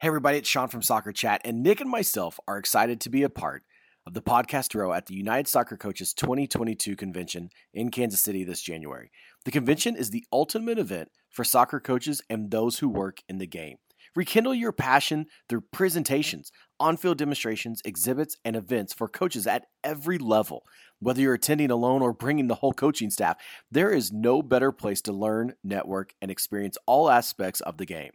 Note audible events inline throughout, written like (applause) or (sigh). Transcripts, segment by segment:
Hey, everybody, it's Sean from Soccer Chat, and Nick and myself are excited to be a part of the podcast row at the United Soccer Coaches 2022 convention in Kansas City this January. The convention is the ultimate event for soccer coaches and those who work in the game. Rekindle your passion through presentations, on field demonstrations, exhibits, and events for coaches at every level. Whether you're attending alone or bringing the whole coaching staff, there is no better place to learn, network, and experience all aspects of the game.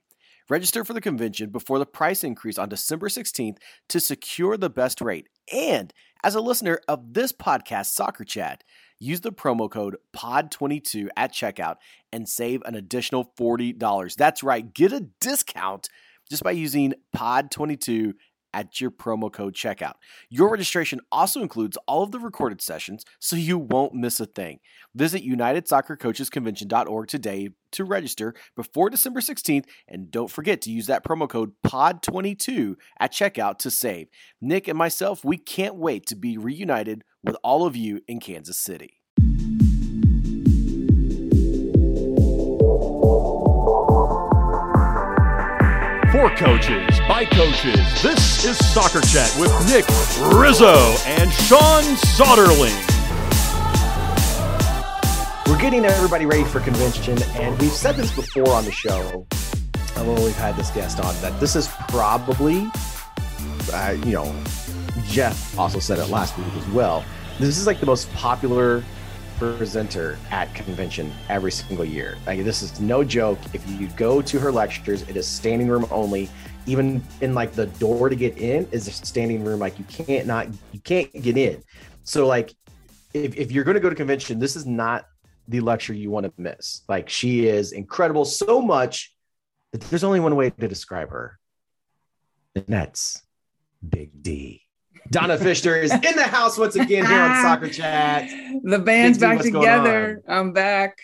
Register for the convention before the price increase on December 16th to secure the best rate. And as a listener of this podcast, Soccer Chat, use the promo code POD22 at checkout and save an additional $40. That's right, get a discount just by using POD22 at your promo code checkout. Your registration also includes all of the recorded sessions, so you won't miss a thing. Visit UnitedSoccerCoachesConvention.org today to register before December 16th, and don't forget to use that promo code POD22 at checkout to save. Nick and myself, we can't wait to be reunited with all of you in Kansas City. For coaches, by coaches, this is Soccer Chat with Nick Rizzo and Sean Soderling. We're getting everybody ready for convention, and we've said this before on the show when we've had this guest on that this is probably, uh, you know, Jeff also said it last week as well. This is like the most popular presenter at convention every single year. Like this is no joke. If you go to her lectures, it is standing room only. Even in like the door to get in is a standing room. Like you can't not you can't get in. So like if, if you're going to go to convention, this is not the lecture you want to miss. Like she is incredible so much that there's only one way to describe her. And that's Big D. Donna (laughs) Fisher is in the house once again here on Soccer (laughs) Chat. The band's back together. I'm back.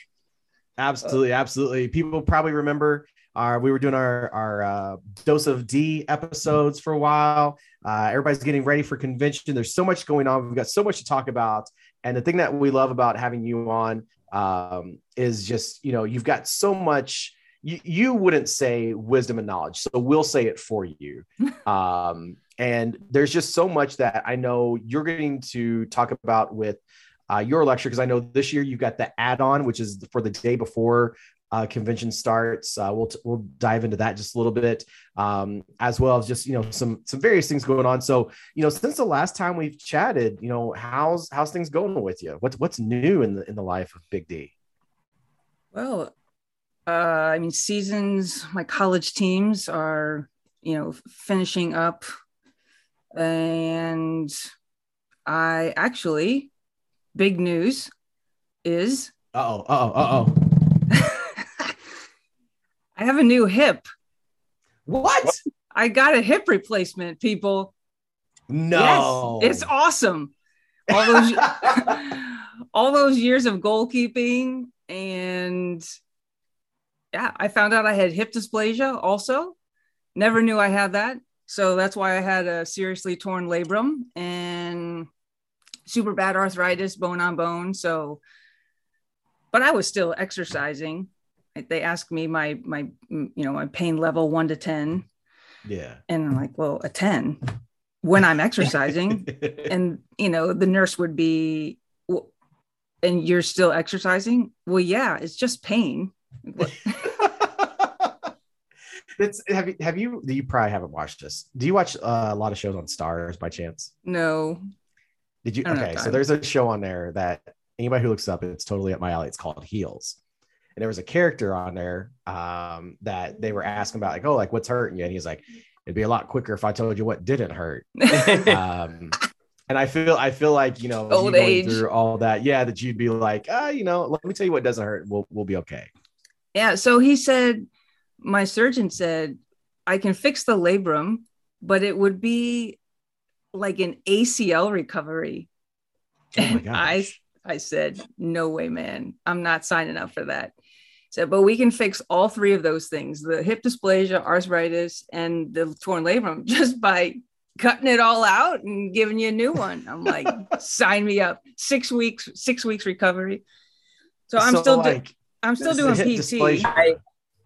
Absolutely, absolutely. People probably remember our we were doing our our uh, dose of D episodes for a while. Uh, everybody's getting ready for convention. There's so much going on. We've got so much to talk about. And the thing that we love about having you on um, is just you know you've got so much. You, you wouldn't say wisdom and knowledge, so we'll say it for you. (laughs) Um, and there's just so much that I know you're getting to talk about with uh, your lecture because I know this year you've got the add-on, which is for the day before uh, convention starts. Uh, we'll we'll dive into that just a little bit, um, as well as just you know some some various things going on. So you know, since the last time we've chatted, you know, how's how's things going with you? What's what's new in the in the life of Big D? Well, uh, I mean, seasons, my college teams are, you know, finishing up. And I actually, big news is Uh oh, uh oh, uh oh. (laughs) I have a new hip. What? I got a hip replacement, people. No, Yes, it's awesome. All those (laughs) (laughs) all those years of goalkeeping and yeah, I found out I had hip dysplasia also. Never knew I had that. So that's why I had a seriously torn labrum and super bad arthritis, bone on bone. So but I was still exercising. They asked me my my you know, my pain level 1 to 10 yeah. and I'm like, "Well, a 10 when I'm exercising." (laughs) and you know the nurse would be "Well, and you're still exercising well yeah it's just pain (laughs) have you have you you probably haven't watched this. Do you watch uh, a lot of shows on Starz by chance? no Did you? I don't have Okay, so there's a show on there that anybody who looks up, it's totally up my alley. It's called Heels, and there was a character on there um, that they were asking about, like, oh, like what's hurting you, and he's like, it'd be a lot quicker if I told you what didn't hurt. (laughs) um, and I feel I feel like you know Old going age. through all that, yeah, that you'd be like, ah, you know, let me tell you what doesn't hurt. We'll we'll be okay. Yeah so he said my surgeon said i can fix the labrum but it would be like an acl recovery Oh my And I. I said, no way, man. I'm not signing up for that. So, but we can fix all three of those things the hip dysplasia, arthritis, and the torn labrum (laughs) just by cutting it all out and giving you a new one. I'm like, (laughs) sign me up. Six weeks, six weeks recovery. So I'm So, still, do- like I'm still doing PT. I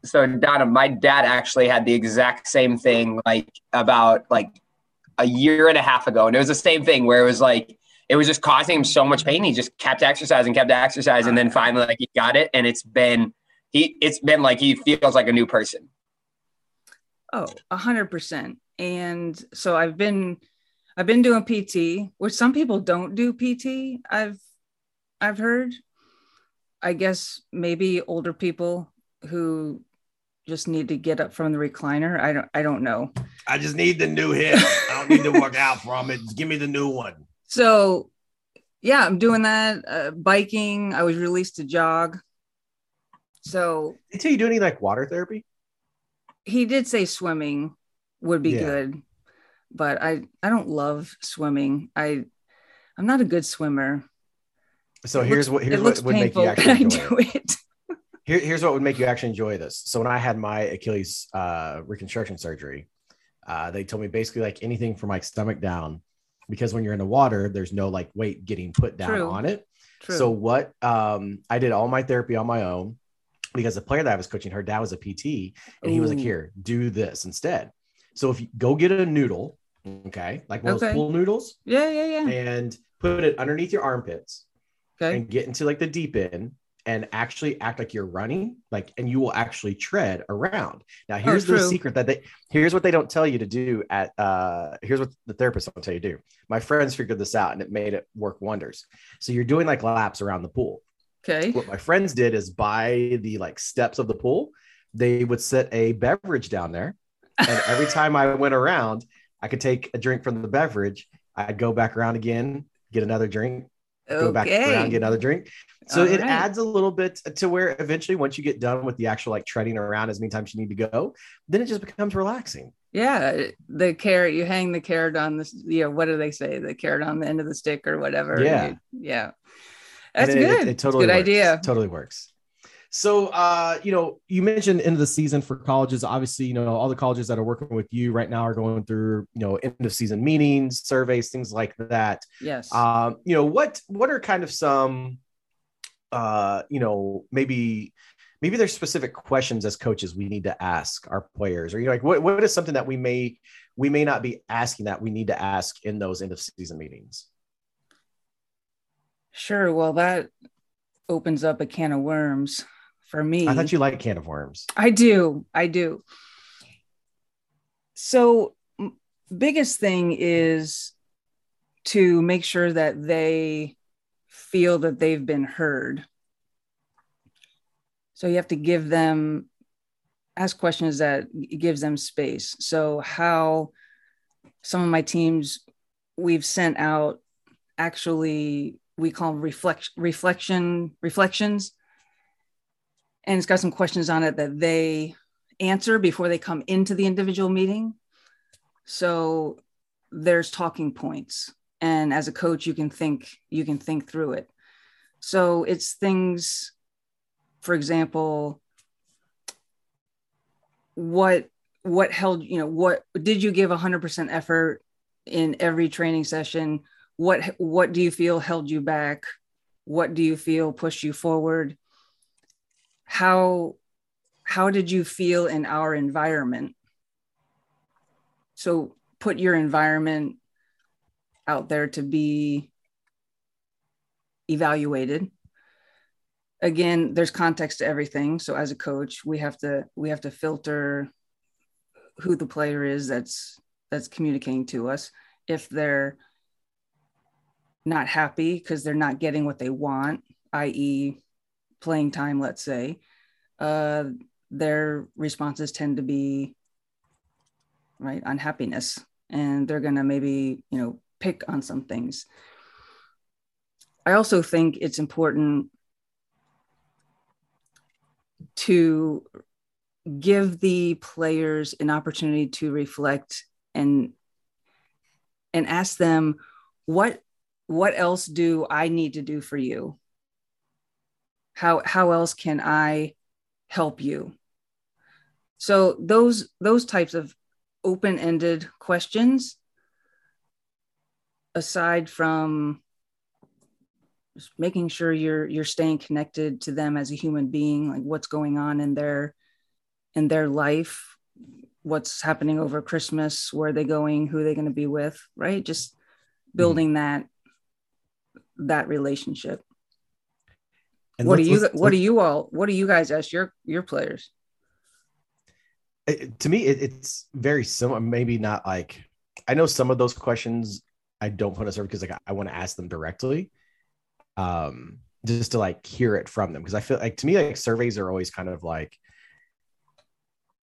so Donna, my dad actually had the exact same thing like about like a year and a half ago. And it was the same thing where it was like it was just causing him so much pain. He just kept exercising, kept exercising, and then finally like he got it. And it's been he it's been like he feels like a new person. Oh, a hundred percent. And so I've been I've been doing PT, which some people don't do PT. I've I've heard. I guess maybe older people who just need to get up from the recliner. I don't I don't know. I just need the new hip. I don't need to work out from it. Just give me the new one. So yeah, I'm doing that. Uh, biking. I was released to jog. So did you do any like water therapy? He did say swimming would be Yeah. good, but I I don't love swimming. I I'm not a good swimmer. So It here's looks- what here's what would make you actually enjoy it. do it. (laughs) Here, here's what would make you actually enjoy this. So when I had my Achilles uh, reconstruction surgery, uh, they told me basically like anything from my stomach down, because when you're in the water, there's no like weight getting put down True. on it. True. So what um, I did all my therapy on my own because the player that I was coaching, her dad was a PT, and he was like, "Here, do this instead." So if you go get a noodle, okay, like one of those Okay. pool noodles, yeah, yeah, yeah. and put it underneath your armpits, Okay. and get into like the deep end and actually act like you're running like and you will actually tread around now here's the Oh, true. secret that they here's what they don't tell you to do at uh here's what the therapist don't tell you to do my friends figured this out and it made it work wonders so you're doing like laps around the pool Okay. what my friends did is by the like steps of the pool they would set a beverage down there and every time i went around i could take a drink from the beverage i'd go back around again get another drink go back around, get another drink. So All it right. adds a little bit to where eventually, once you get done with the actual like treading around as many times you need to go, then it just becomes relaxing. Yeah, the carrot. You hang the carrot on this. You know, what do they say? The carrot on the end of the stick or whatever. Yeah. You- yeah. That's it- it- good. It, totally good works. idea. Totally works. So, uh, you know, you mentioned end of the season for colleges. Obviously, you know, all the colleges that are working with you right now are going through, you know, end of season meetings, surveys, things like that. Yes. um, you know what what are kind of some uh you know maybe maybe there's specific questions as coaches we need to ask our players or you know like what, what is something that we may we may not be asking that we need to ask in those end of season meetings sure. Well, that opens up a can of worms for me. i thought you liked can of worms I do. I do. So, biggest thing is to make sure that they feel that they've been heard. So, you have to give them, ask questions that gives them space. So, how some of my teams we've sent out actually, we call them reflect, reflection, reflections and it's got some questions on it that they answer before they come into the individual meeting. So there's talking points, and as a coach, you can think you can think through it. So it's things, for example, what what held you know what did you give 100% effort in every training session what what do you feel held you back what do you feel pushed you forward how how did you feel in our environment? So put your environment out there to be evaluated. Again there's context to everything. So as a coach we have to we have to filter who the player is that's that's communicating to us. If they're not happy because they're not getting what they want i.e playing time let's say uh their responses tend to be right unhappiness. And they're to maybe you know pick on some things. I also think it's important to give the players an opportunity to reflect and and ask them what what else do i need to do for you how how else can i help you so those those types of open-ended questions aside from just making sure you're you're staying connected to them as a human being like what's going on in their in their life, what's happening over Christmas, where are they going, who are they going to be with, right? Just building mm-hmm. that that relationship. And what do you what do you all what do you guys ask your your players? It, to me, it, it's very similar. Maybe not like I know some of those questions I don't put a survey because like I, I want to ask them directly, um, just to like hear it from them because I feel like to me like surveys are always kind of like,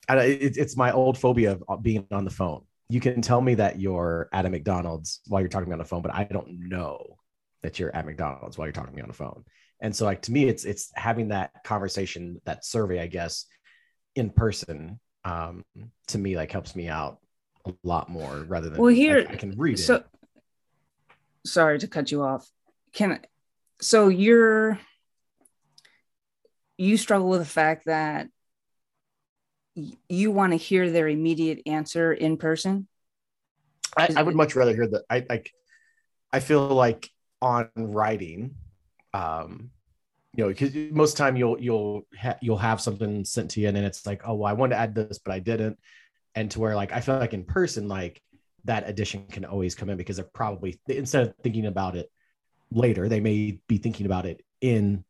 I, it, it's my old phobia of uh, being on the phone. You can tell me that you're at a McDonald's while you're talking to me on the phone, but I don't know that you're at McDonald's while you're talking to me on the phone. And so like to me, it's it's having that conversation, that survey, I guess, in person. Um, to me, like helps me out a lot more rather than well here I, I can read so, it. Sorry to cut you off. Can so you're you struggle with the fact that you want to hear their immediate answer in person. I, I would much rather hear that. I like. I feel like on writing, um, you know, because most time you'll you'll ha- you'll have something sent to you, and then it's like, oh, well, I wanted to add this, but I didn't, and to where like I feel like in person, like that addition can always come in because they're probably instead of thinking about it later, they may be thinking about it in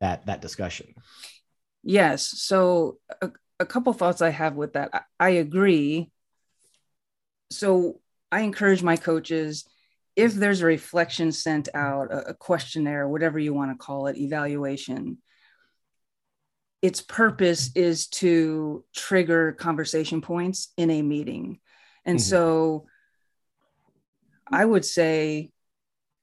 that that discussion. Yes. So a, a couple thoughts I have with that. I, I agree. So I encourage my coaches if there's a reflection sent out, a, questionnaire, whatever you want to call it, evaluation, its purpose is to trigger conversation points in a meeting. And mm-hmm. so I would say,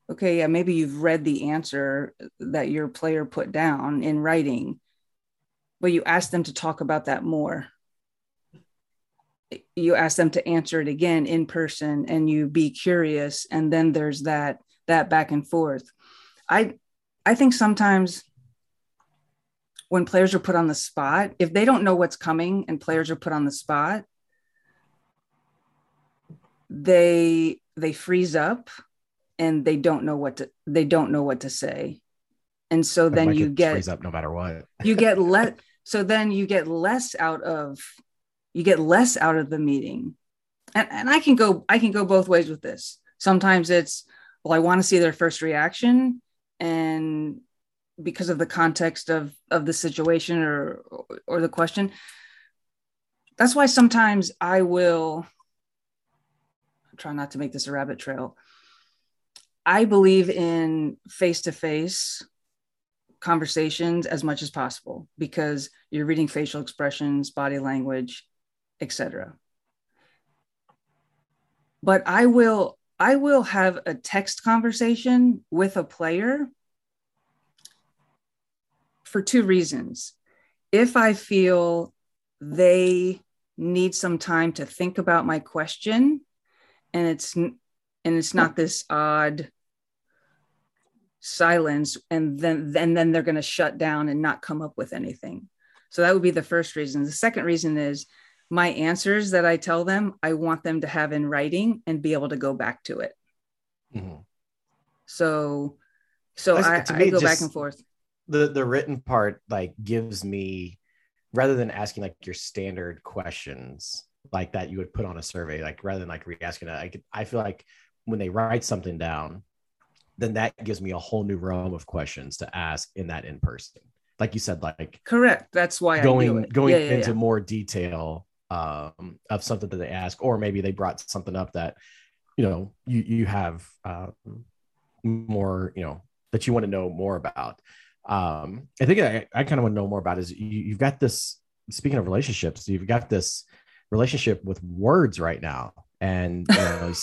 okay, yeah, maybe you've read the answer that your player put down in writing, but you ask them to talk about that more you ask them to answer it again in person and you be curious and then there's that that back and forth. I i think sometimes when players are put on the spot if they don't know what's coming and players are put on the spot they they freeze up and they don't know what to they don't know what to say. And so then you get freeze up no matter what. you get (laughs) let so then you get less out of you get less out of the meeting. And, and i can go i can go both ways with this. Sometimes it's well i want to see their first reaction and because of the context of of the situation or or the question that's why sometimes i will try not to make this a rabbit trail. I believe in face to face conversations as much as possible because you're reading facial expressions body language etc. But I will I will have a text conversation with a player for two reasons. If I feel they need some time to think about my question and it's and it's not this odd silence and then and then they're going to shut down and not come up with anything so that would be the first reason the second reason is my answers that I tell them, I want them to have in writing and be able to go back to it. Mm-hmm. So, so I, I, go back and forth. The the written part like gives me rather than asking like your standard questions like that you would put on a survey, like rather than like re-asking it, I could, I feel like when they write something down, then that gives me a whole new realm of questions to ask in that in person. Like you said, like correct. That's why I going going yeah, yeah, into yeah. more detail um, of something that they ask, or maybe they brought something up that you know you you have uh, more you know that you want to know more about. Um, I think I, I kind of want to know more about is you, you've got this. Speaking of relationships, you've got this relationship with words right now, and you know,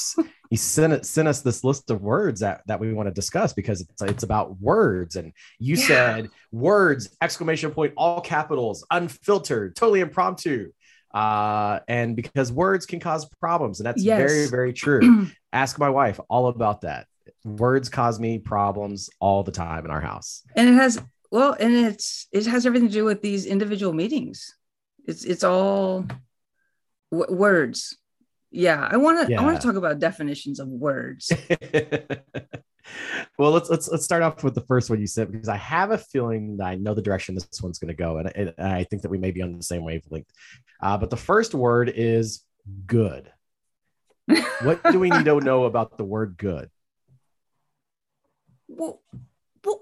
he (laughs) sent sent us this list of words that that we want to discuss because it's it's about words and you yeah. said words exclamation point all capitals unfiltered totally impromptu uh, and because words can cause problems, and that's yes. very, very true. (clears throat) Ask my wife all about that. Words cause me problems all the time in our house, and it has well, and it's it has everything to do with these individual meetings. It's it's all w- words. Yeah, I want to yeah. I want to talk about definitions of words. (laughs) well, let's let's let's start off with the first one you said because I have a feeling that I know the direction this one's going to go, and, and, I think that we may be on the same wavelength. Uh, but the first word is good. what do we need to know (laughs) about the word good? Well,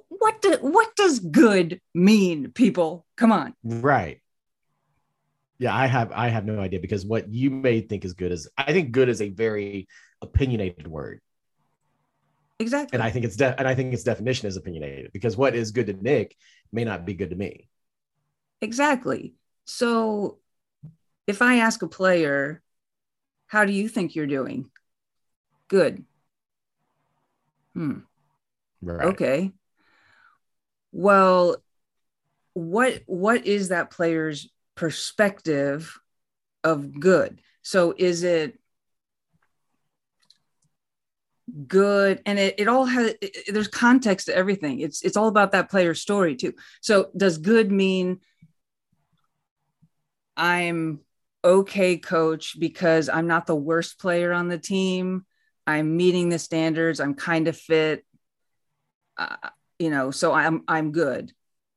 what do, what does good mean, people? Come on. Right. Yeah, I have I have no idea because what you may think is good is I think good is a very opinionated word. Exactly. And I think it's de- and I think its definition is opinionated because what is good to Nick may not be good to me. Exactly. So if I ask a player, how do you think you're doing? Good. Hmm. Right. Okay. Well, what what is that player's perspective of good? So is it good and it, it all has it, there's context to everything. It's it's all about that player's story too. So does good mean i'm okay coach because i'm not the worst player on the team? I'm meeting the standards. I'm kind of fit. Uh, you know so i'm i'm good.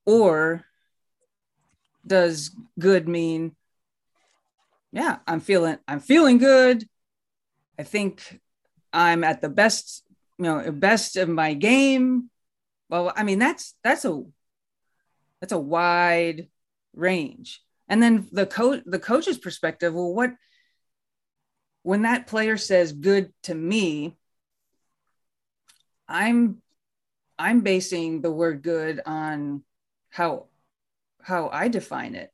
Or does good mean yeah i'm feeling i'm feeling good. I think I'm at the best, you know, best of my game. Well, I mean, that's that's a that's a wide range. And then the coach the coach's perspective, well, what when that player says good to me, I'm I'm basing the word good on how how I define it.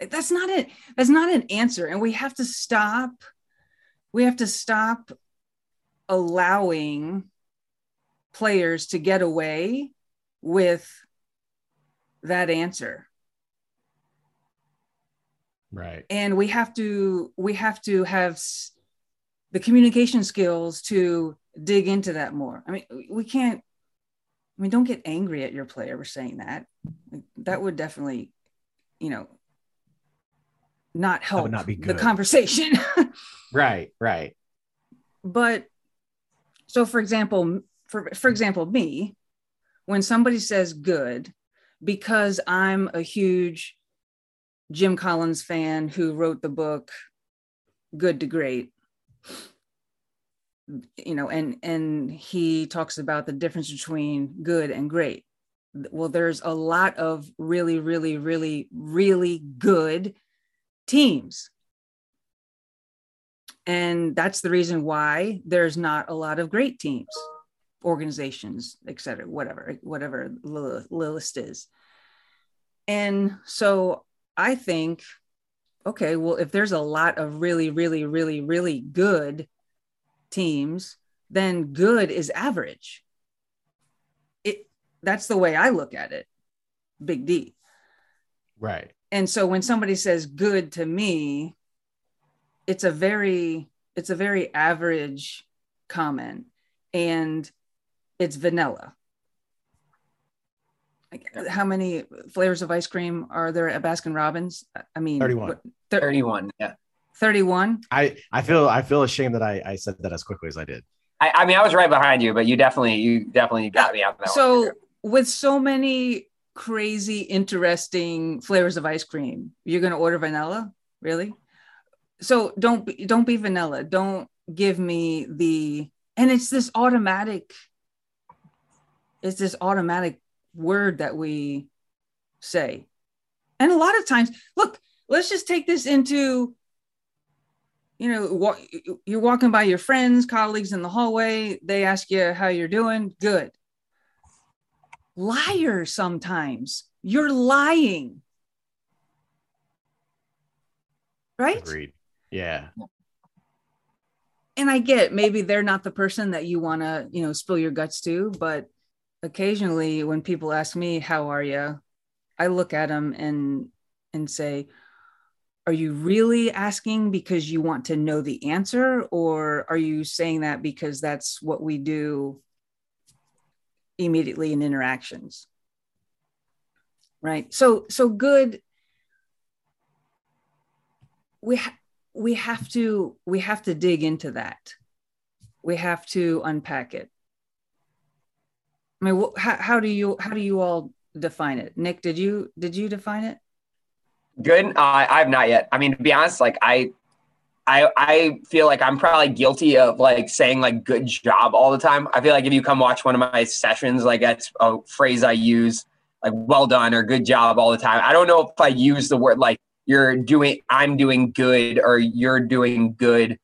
That's not it. That's not an answer. And we have to stop. We have to stop allowing players to get away with that answer. Right. And we have to we have to have the communication skills to dig into that more. I mean we can't i mean don't get angry at your player for saying that. That would definitely you know not help not be the conversation. (laughs) Right right. But so for example for for example me when somebody says good because i'm a huge jim collins fan who wrote the book good to great you know and and he talks about the difference between good and great. Well there's a lot of really really really really good teams and that's the reason why there's not a lot of great teams organizations etc whatever whatever the list is. And so i think okay well if there's a lot of really really really really good teams then good is average. It that's the way i look at it. Big d. Right. And so when somebody says good to me it's a very it's a very average comment and it's vanilla how many flavors of ice cream are there at Baskin Robbins? I mean, 31. What, thir- 31. Yeah. 31. I, I feel, I feel ashamed that I, I said that as quickly as I did. I, I mean, I was right behind you, but you definitely, you definitely got me out. so one. with so many crazy, interesting flavors of ice cream, you're going to order vanilla? Really? So don't be don't be vanilla. Don't give me the and it's this automatic it's this automatic word that we say. And a lot of times look let's just take this into you know you're walking by your friends colleagues in the hallway. They ask you how you're doing. Good. Liar sometimes. You're lying. Right? Agreed. Yeah. And I get maybe they're not the person that you want to, you know, spill your guts to, but occasionally when people ask me, "How are you?" I look at them and and say, "Are you really asking because you want to know the answer or are you saying that because that's what we do immediately in interactions?" Right? So so good we ha- we have to we have to dig into that we have to unpack it I mean, wh- how, how do you how do you all define it? Nick, did you did you define it? Good. Uh, I have not yet. I mean, to be honest, like I, I, I feel like I'm probably guilty of like saying like "good job" all the time. I feel like if you come watch one of my sessions, like that's a phrase I use, like "well done" or "good job" all the time. I don't know if I use the word like "you're doing," "I'm doing good" or "you're doing good,"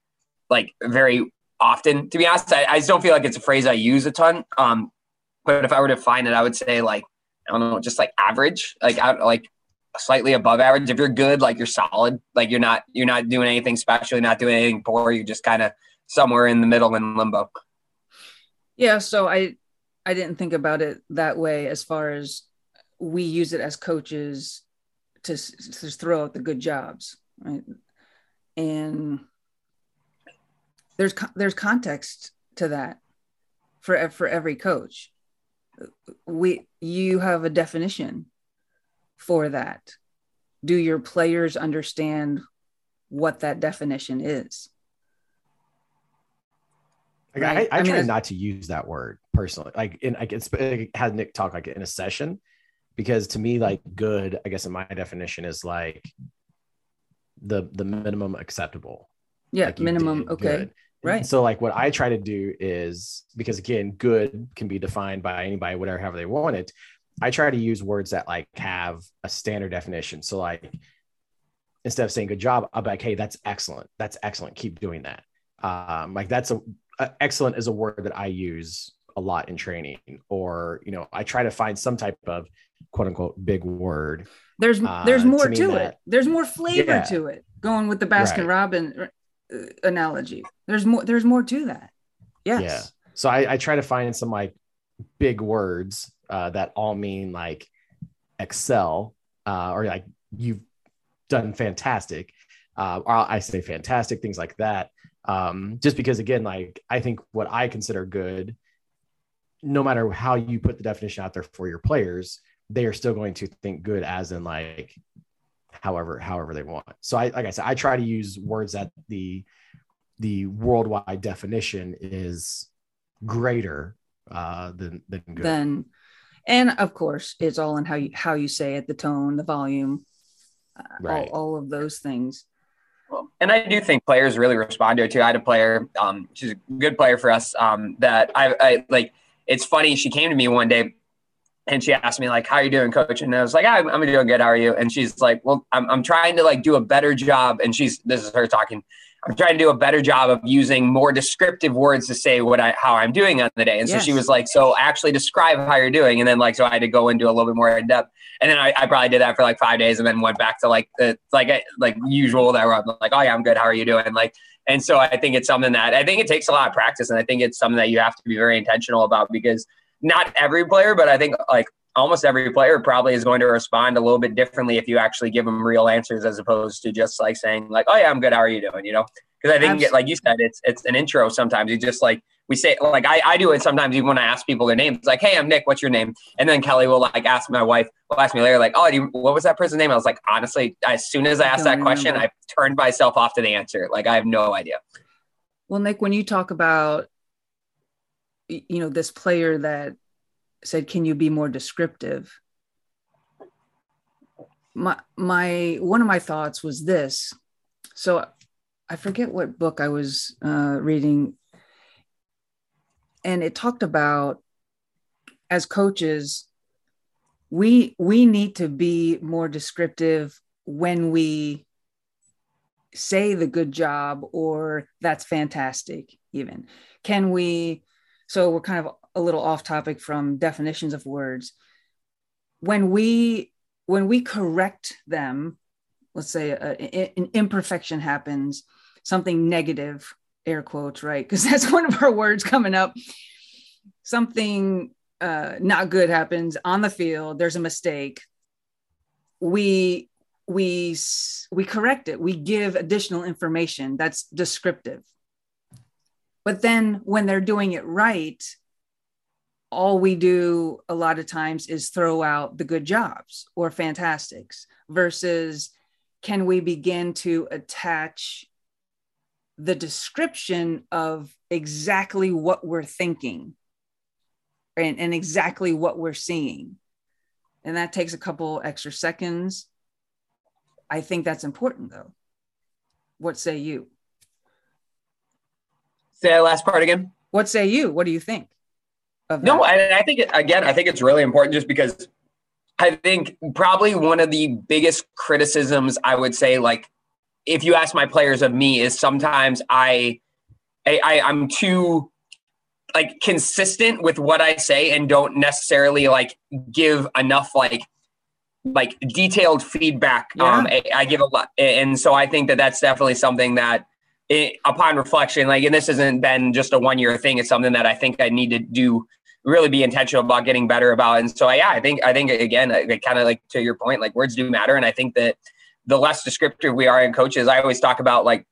like very often. To be honest, I, I just don't feel like it's a phrase I use a ton. Um, but if I were to find it, I would say like I don't know, just like average, like out like slightly above average. If you're good, like you're solid, like you're not you're not doing anything special, you're not doing anything poor, you're just kind of somewhere in the middle in limbo. Yeah, so I I didn't think about it that way as far as we use it as coaches to, to throw out the good jobs, right? And there's there's context to that for for every coach. We you have a definition for that. Do your players understand what that definition is? Like right? I, I, I, try mean, not to use that word personally. Like in I can have Nick talk like in a session because to me, like good, I guess in my definition is like the the minimum acceptable. Yeah, like minimum. Okay. Good. Right. so like what I try to do is because again, good can be defined by anybody, whatever, however they want it. I try to use words that like have a standard definition. So like instead of saying good job, I'll be like, hey, that's excellent. That's excellent. Keep doing that. Um, like that's a, a excellent is a word that I use a lot in training, or you know, I try to find some type of quote unquote big word. There's uh, there's more to, to that, it. There's more flavor yeah, to it. Going with the Baskin right. Robin uh, analogy. There's more. There's more to that. Yes. Yeah. So I, I try to find some like big words uh, that all mean like excel uh, or like you've done fantastic. Uh, or I say fantastic things like that. Um, just because again, like I think what I consider good, no matter how you put the definition out there for your players, they are still going to think good as in like however however they want. So I like I said, I try to use words that the the worldwide definition is greater uh, than than good. Then, and of course, it's all in how you how you say it, the tone, the volume, uh, right. all, all of those things. Well, and I do think players really respond to it too. I had a player, um, she's a good player for us. Um, that I, I like. It's funny. She came to me one day and she asked me like how are you doing coach? And i was like ah, i'm, I'm doing good. How are you? And she's like well I'm, I'm trying to like do a better job and she's this is her talking i'm trying to do a better job of using more descriptive words to say what i how i'm doing on the day. And yes. so she was like so actually describe how you're doing and then like so i had to go into a little bit more in depth. And then I, I probably did that for like five days and then went back to like the like like usual that I'm like oh yeah i'm good. How are you doing? Like and so i think it's something that i think it takes a lot of practice and i think it's something that you have to be very intentional about because not every player, but I think like almost every player probably is going to respond a little bit differently if you actually give them real answers as opposed to just like saying like, "Oh yeah, I'm good. How are you doing?" You know, because I think Absolutely. like you said, it's it's an intro. Sometimes you just like we say like I, I do it sometimes even when I ask people their names. Like, "Hey, I'm Nick. What's your name?" And then Kelly will like ask my wife. Will ask me later like, "Oh, you, what was that person's name?" I was like, honestly, as soon as I asked that question, remember. I turned myself off to the answer. Like I have no idea. Well, Nick, when you talk about you know this player that said, "Can you be more descriptive?" My my one of my thoughts was this. So I forget what book I was uh, reading, and it talked about as coaches, we we need to be more descriptive when we say the good job or that's fantastic even. Can we so we're kind of a little off topic from definitions of words. When we when we correct them let's say a, an imperfection happens something negative air quotes right? Because (laughs) that's one of our words coming up. Something uh, not good happens on the field. There's a mistake. We we we correct it. We give additional information that's descriptive. But then when they're doing it right all we do a lot of times is throw out the good jobs or fantastics versus can we begin to attach the description of exactly what we're thinking and, and exactly what we're seeing. And that takes a couple extra seconds. I think that's important though. What say you? Say that last part again. What say you? What do you think? no, I, I think again, I think it's really important just because I think probably one of the biggest criticisms I would say, like, if you ask my players of me, is sometimes I, I, I I'm too like consistent with what I say and don't necessarily like give enough like like detailed feedback. Yeah. Um, I, I, give a lot, and so I think that that's definitely something that, it, upon reflection, like, and this hasn't been just a one year thing. It's something that I think I need to do really be intentional about getting better about. And so, yeah, I think, I think again, kind of like to your point, like words do matter. And I think that the less descriptive we are in coaches, I always talk about like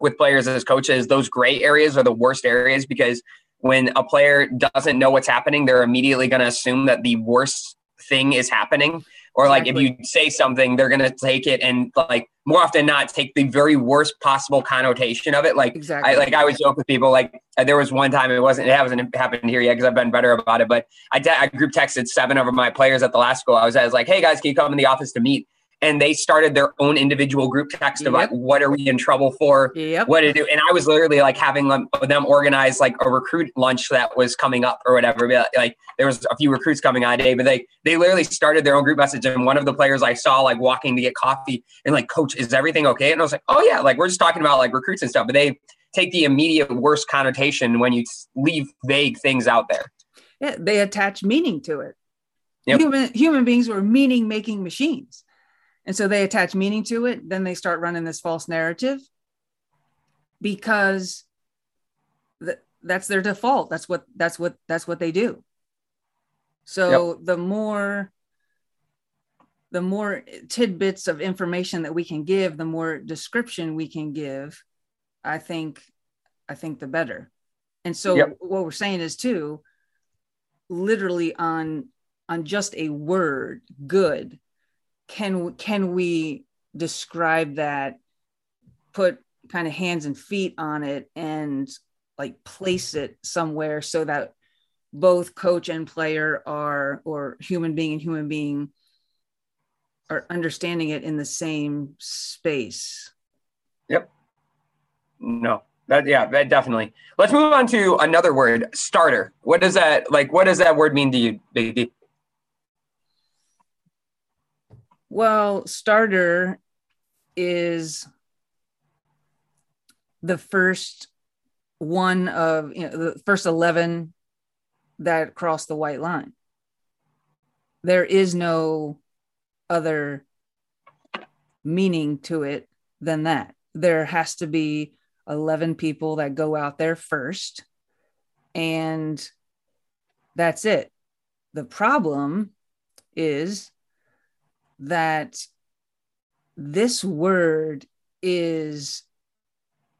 with players as coaches, those gray areas are the worst areas because when a player doesn't know what's happening, they're immediately going to assume that the worst thing is happening or like exactly. if you say something they're going to take it and like more often not take the very worst possible connotation of it like exactly. I, like I always joke with people like uh, there was one time it wasn't it hasn't happened here yet because I've been better about it but I, I group texted seven of my players at the last school I was, I was like hey guys can you come in the office to meet and they started their own individual group text yep. about what are we in trouble for, yep. what to do. And I was literally like having them, them organize like a recruit lunch that was coming up or whatever. Like there was a few recruits coming on day, but they they literally started their own group message. And one of the players I saw like walking to get coffee and like, coach, is everything okay? And I was like, oh yeah, like we're just talking about like recruits and stuff. But they take the immediate worst connotation when you leave vague things out there. Yeah, they attach meaning to it. Yep. Human human beings were meaning making machines and so they attach meaning to it. Then they start running this false narrative because th- that's their default. That's what that's what that's what they do. So yep. the more the more tidbits of information that we can give, the more description we can give, I think I think the better. And so yep. what we're saying is too literally on on just a word good can can we describe that put kind of hands and feet on it and like place it somewhere so that both coach and player are or human being and human being are understanding it in the same space? Yep. No that yeah that definitely. Let's move on to another word starter. What does that like what does that word mean to you baby Well, starter is the first one of you know the first 11 that cross the white line. There is no other meaning to it than that. There has to be 11 people that go out there first, and that's it. The problem is that this word is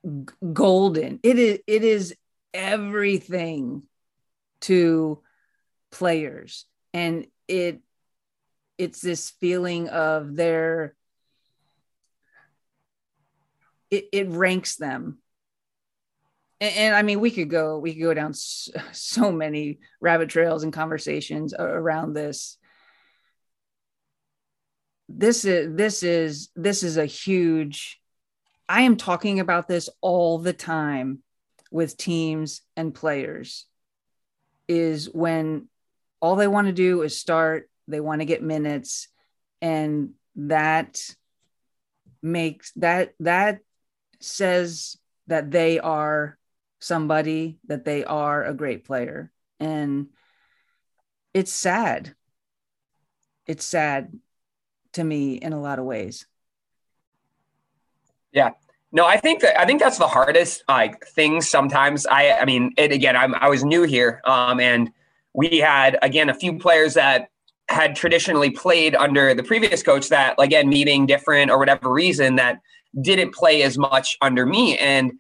g- golden. It is it is everything to players. And it it's this feeling of their it, it ranks them. And, and, i mean we could go we could go down so, (laughs) so many rabbit trails and conversations around this this is this is this is a huge i am talking about this all the time with teams and players is when all they want to do is start they want to get minutes and that makes that that says that they are somebody that they are a great player. And it's sad. It's sad to me in a lot of ways. Yeah. No, I think that I think that's the hardest like thing sometimes. I I mean, it again, I'm I was new here. Um and we had again a few players that had traditionally played under the previous coach that again meeting different or whatever reason that didn't play as much under me and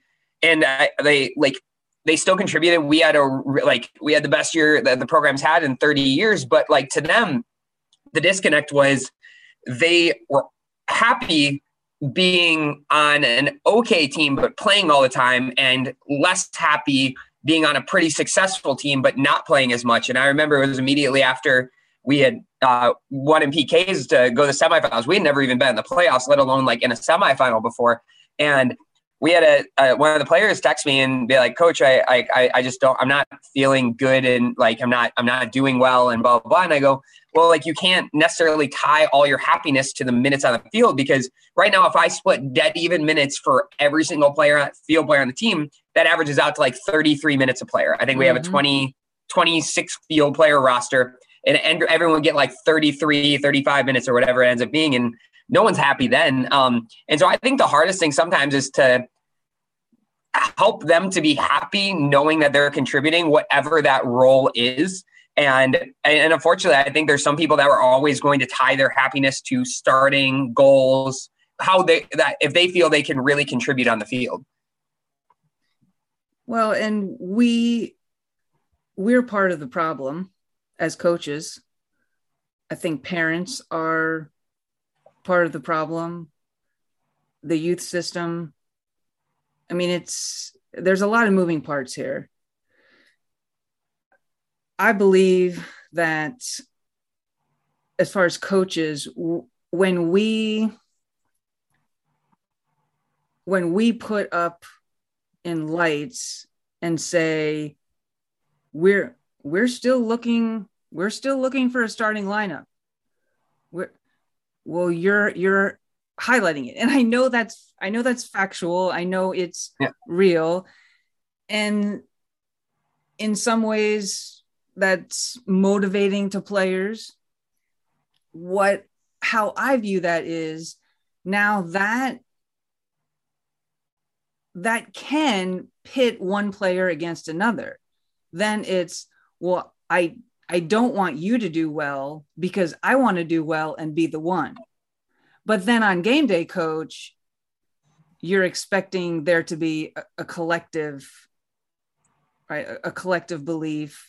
and I, they like they still contributed we had a like we had the best year that the program's had in 30 years but like to them the disconnect was they were happy being on an okay team but playing all the time and less happy being on a pretty successful team but not playing as much. And I remember it was immediately after we had uh, won in PKs to go to the semifinals. We had never even been in the playoffs, let alone like in a semifinal before. And we had a, a, one of the players text me and be like, "Coach, I, I I just don't. I'm not feeling good, and like I'm not I'm not doing well, and blah blah blah." And I go, "Well, like you can't necessarily tie all your happiness to the minutes on the field because right now, if I split dead even minutes for every single player field player on the team, that averages out to like 33 minutes a player. I think we mm-hmm. have a mm-hmm. 20 26 field player roster, and, and everyone would get like 33, 35 minutes or whatever it ends up being, and no one's happy then. Um, and so I think the hardest thing sometimes is to help them to be happy knowing that they're contributing whatever that role is. And and unfortunately, I think there's some people that are always going to tie their happiness to starting goals, how they that if they feel they can really contribute on the field. Well, and we we're part of the problem as coaches. I think parents are part of the problem. The youth system. I mean, it's there's a lot of moving parts here. I believe that as far as coaches, when we when we put up in lights and say we're we're still looking we're still looking for a starting lineup. We're well, you're you're highlighting it, and I know that's I know that's factual. I know it's yeah. real, and in some ways that's motivating to players. What how I view that is now that that can pit one player against another. Then it's well, I I don't want you to do well because I want to do well and be the one. But then on game day coach, you're expecting there to be a, a collective, right? A, a, collective belief,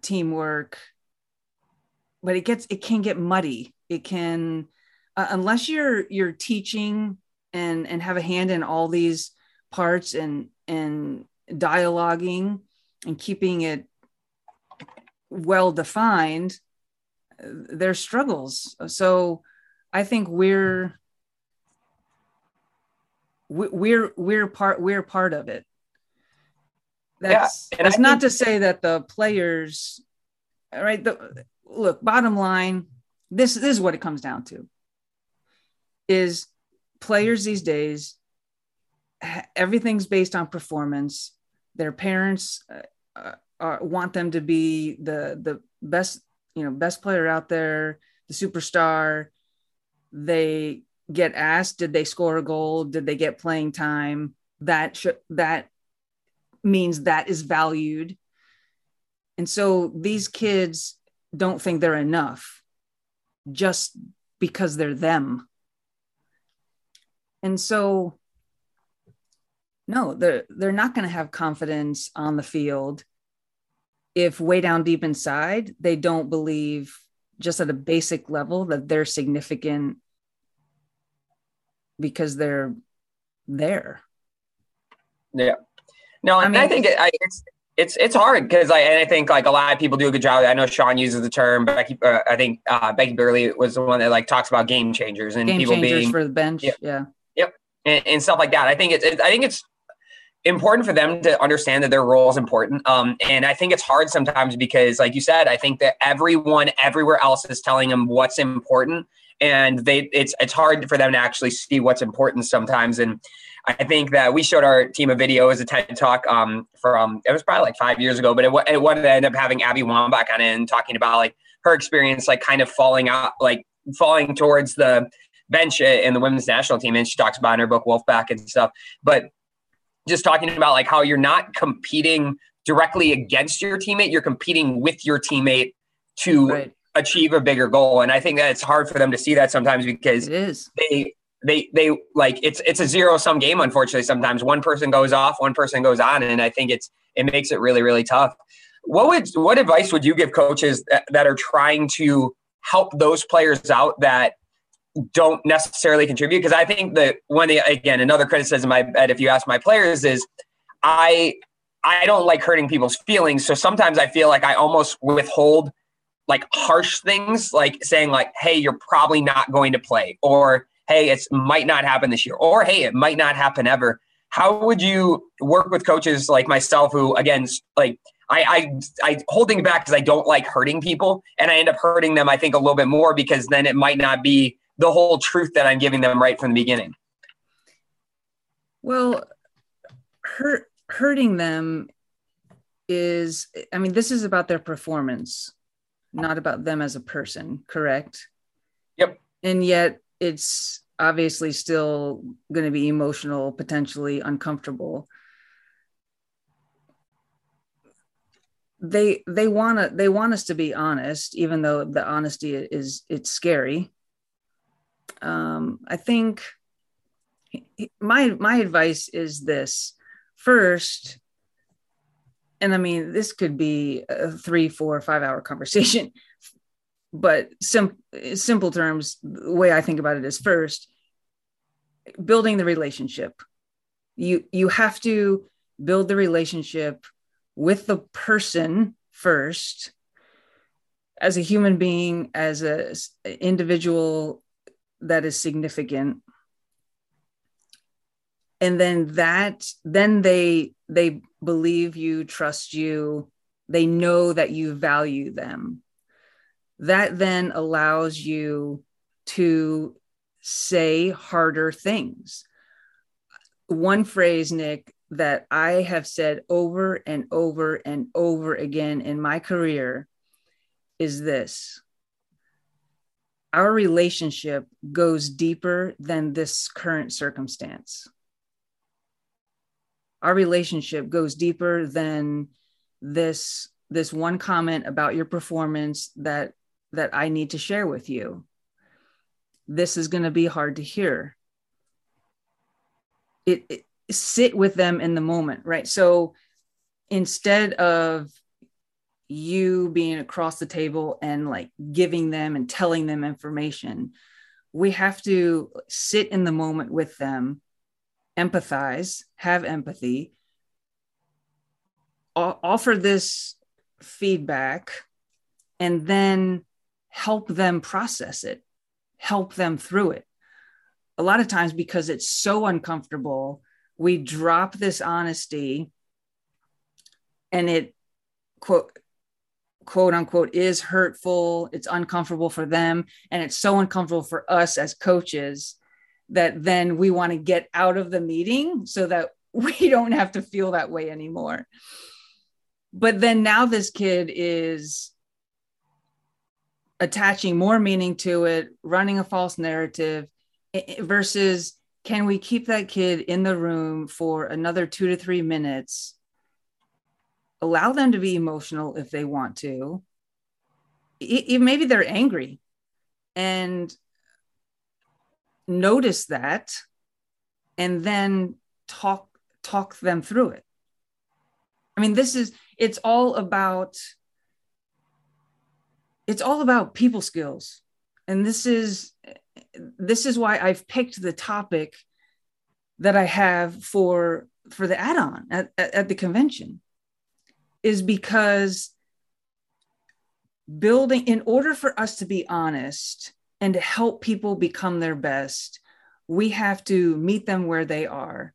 teamwork. But it gets it can get muddy. It can uh, unless you're you're teaching and and have a hand in all these parts and and dialoguing and keeping it well defined their struggles so i think we're we're we're part we're part of it that's yeah, that's not think- to say that the players right the look bottom line this, this is what it comes down to is players these days everything's based on performance. Their parents uh, uh, want them to be the the best you know best player out there the superstar. They get asked did they score a goal? Did they get playing time? That sh- that means that is valued. And so these kids don't think they're enough just because they're them. And so no they're they're not going to have confidence on the field if way down deep inside they don't believe just at a basic level that they're significant because they're there. Yeah no i, mean, I think it, I, it's it's it's hard because I and I think like a lot of people do a good job. I know Sean uses the term Becky. Uh, I think uh, Becky Burleigh was the one that like talks about game changers and game people changers being for the bench. Yeah, yeah, yep, and, and, stuff like that. I think it's it, I think it's important for them to understand that their role is important. Um, and I think it's hard sometimes because, like you said, I think that everyone everywhere else is telling them what's important, and they it's it's hard for them to actually see what's important sometimes. And I think that we showed our team a video as a TED talk um, from it was probably like five years ago, but it, it wanted to end up having Abby Wambach on it talking about like her experience, like kind of falling out, like falling towards the bench in the women's national team, and she talks about in her book Wolfpack and stuff. But just talking about like how you're not competing directly against your teammate, you're competing with your teammate to right. achieve a bigger goal. And I think that it's hard for them to see that sometimes because they they they like it's it's a zero sum game unfortunately sometimes one person goes off one person goes on and i think it's it makes it really really tough what would what advice would you give coaches that, that are trying to help those players out that don't necessarily contribute because I think that one again another criticism I bet if you ask my players is I I don't like hurting people's feelings. So sometimes I feel like I almost withhold like harsh things, like saying like, "Hey, you're probably not going to play," or "Hey, it might not happen this year," or "Hey, it might not happen ever." How would you work with coaches like myself, who again, like I, I, I holding back because I don't like hurting people, and I end up hurting them. I think a little bit more because then it might not be the whole truth that I'm giving them right from the beginning. Well, hurt hurting them is i mean this is about their performance not about them as a person correct? Yep. And yet it's obviously still going to be emotional potentially uncomfortable. They they want to they want us to be honest even though the honesty is it's scary um i think my my advice is this. First and i mean this could be a three four five hour conversation (laughs) but sim- simple terms the way i think about it is first building the relationship. You you have to build the relationship with the person first. As a human being as a individual that is significant. And then that then they they believe you trust you. They know that you value them. That then allows you to say harder things. One phrase nick that i have said over and over and over again in my career is this our relationship goes deeper than this current circumstance our relationship goes deeper than this this one comment about your performance that that I need to share with you. This is going to be hard to hear. It, it sit with them in the moment, right? So instead of you being across the table and like giving them and telling them information, we have to sit in the moment with them empathize, have empathy, offer this feedback, and then help them process it, help them through it. A lot of times, because it's so uncomfortable, we drop this honesty and it, quote, quote unquote is hurtful it's uncomfortable for them and it's so uncomfortable for us as coaches that then we want to get out of the meeting so that (laughs) we don't have to feel that way anymore. But then now this kid is attaching more meaning to it, running a false narrative versus can we keep that kid in the room for another two to three minutes? Allow them to be emotional if they want to. Maybe they're angry and notice that and then talk talk them through it. I mean this is it's all about it's all about people skills. And this is this is why i've picked the topic that i have for for the add-on at, at, at the convention is because building in order for us to be honest and to help people become their best, we have to meet them where they are.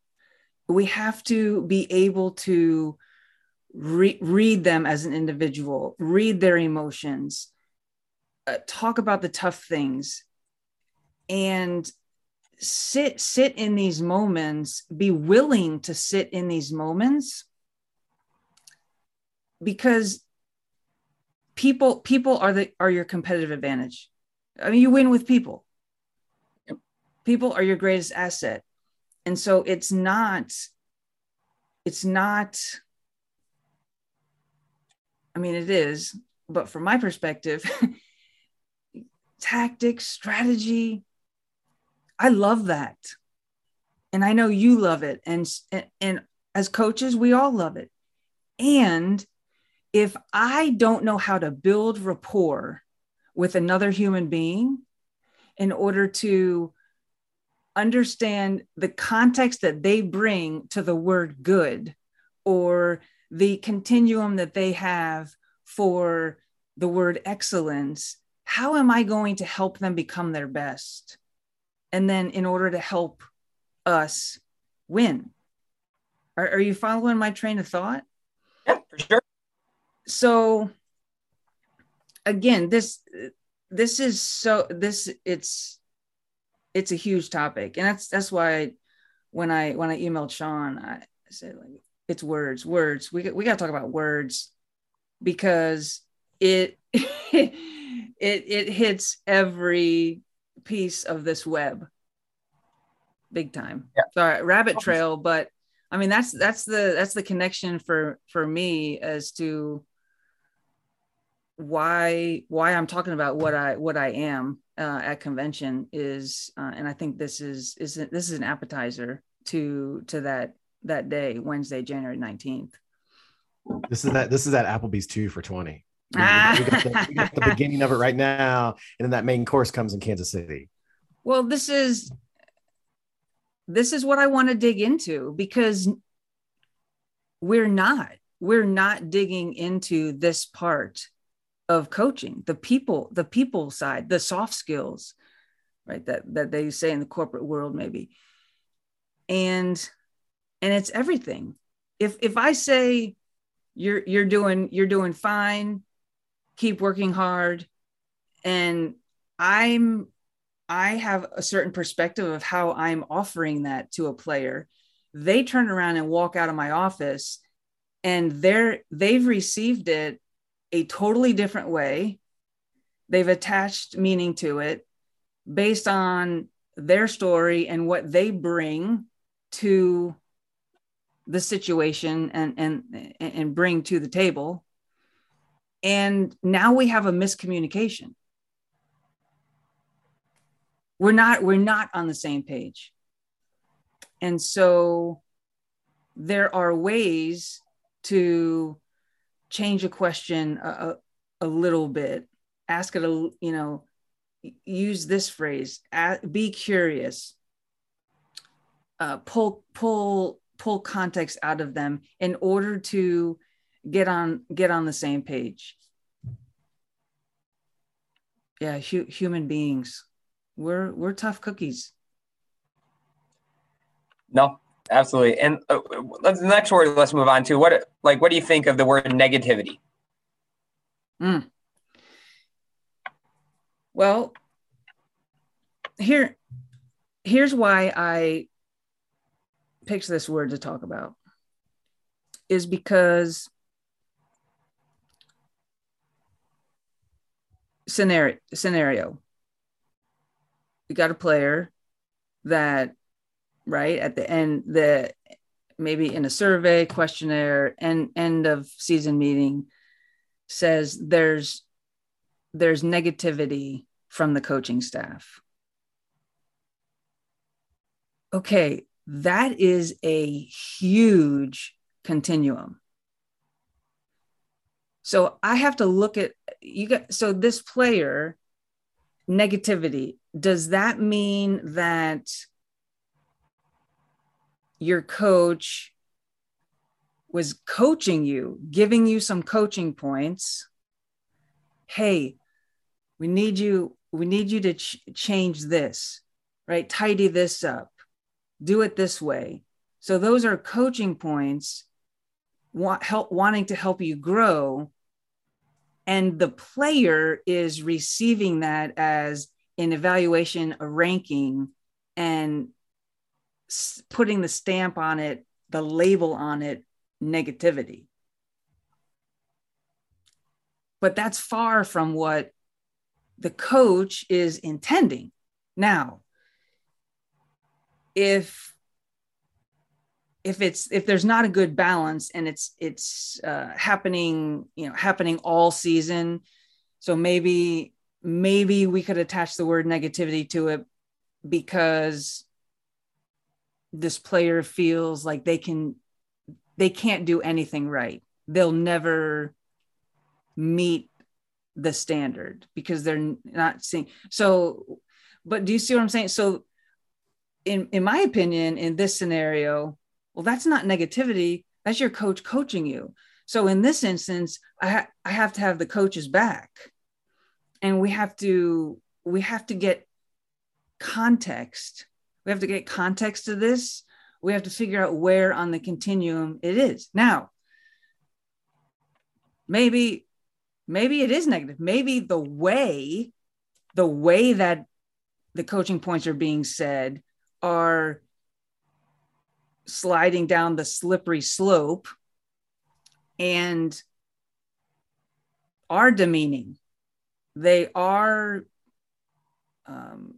We have to be able to re- read them as an individual, read their emotions, uh, talk about the tough things, and sit sit in these moments. Be willing to sit in these moments because people people are the are your competitive advantage I mean, you win with people. People are your greatest asset. And so it's not, it's not, I mean, it is, but from my perspective, (laughs) tactics, strategy, I love that. And I know you love it. And, and, and as coaches, we all love it. And if I don't know how to build rapport with another human being in order to understand the context that they bring to the word good or the continuum that they have for the word excellence how am i going to help them become their best? And then in order to help us win. Are, are you following my train of thought? Yeah for sure so again this this is so this it's it's a huge topic. And that's that's why when i when i emailed sean i said like it's words words. We, we got to talk about words because it (laughs) it it hits every piece of this web. Big time. Yeah. sorry uh, rabbit trail but i mean that's that's the that's the connection for for me as to why why i'm talking about what i what i am uh, at convention is uh, and i think this is is this is an appetizer to to that that day wednesday january 19th this is that this is that applebee's 2 for 20 we, we, got the, we got the (laughs) beginning of it right now and then that main course comes in kansas city. Well this is this is what i want to dig into because we're not we're not digging into this part of coaching the people the people side the soft skills right that that they say in the corporate world maybe. And and it's everything. If if i say you're you're doing you're doing fine keep working hard and i'm i have a certain perspective of how i'm offering that to a player they turn around and walk out of my office and they're they've received it a totally different way. They've attached meaning to it based on their story and what they bring to the situation and and and bring to the table. And now we have a miscommunication. We're not we're not on the same page. And so there are ways to change a question a, a, a little bit. Ask it a you know use this phrase be curious. Uh, pull pull pull context out of them in order to get on get on the same page. Yeah hu- human beings. We're we're tough cookies. No absolutely. And uh, the next word let's move on to what like what do you think of the word negativity? Mm. Well, here here's why I picked this word to talk about is because scenario scenario you got a player that right? At the end the maybe in a survey questionnaire and end of season meeting says there's there's negativity from the coaching staff. Okay that is a huge continuum. So i have to look at you got so this player negativity does that mean that your coach was coaching you, giving you some coaching points. Hey, we need you, we need you to ch- change this, right? Tidy this up, do it this way. So those are coaching points, want help wanting to help you grow. And the player is receiving that as an evaluation, a ranking, and putting the stamp on it, the label on it, negativity. But that's far from what the coach is intending. Now, if if it's if there's not a good balance and it's it's uh, happening you know happening all season so maybe maybe we could attach the word negativity to it because this player feels like they can they can't do anything right. They'll never meet the standard because they're not seeing so but do you see what i'm saying? So in in my opinion in this scenario well that's not negativity. That's your coach coaching you. So in this instance i ha- i have to have the coaches back. And we have to we have to get context we have to get context to this. We have to figure out where on the continuum it is. Now maybe maybe it is negative. Maybe the way the way that the coaching points are being said are sliding down the slippery slope and are demeaning. They are um,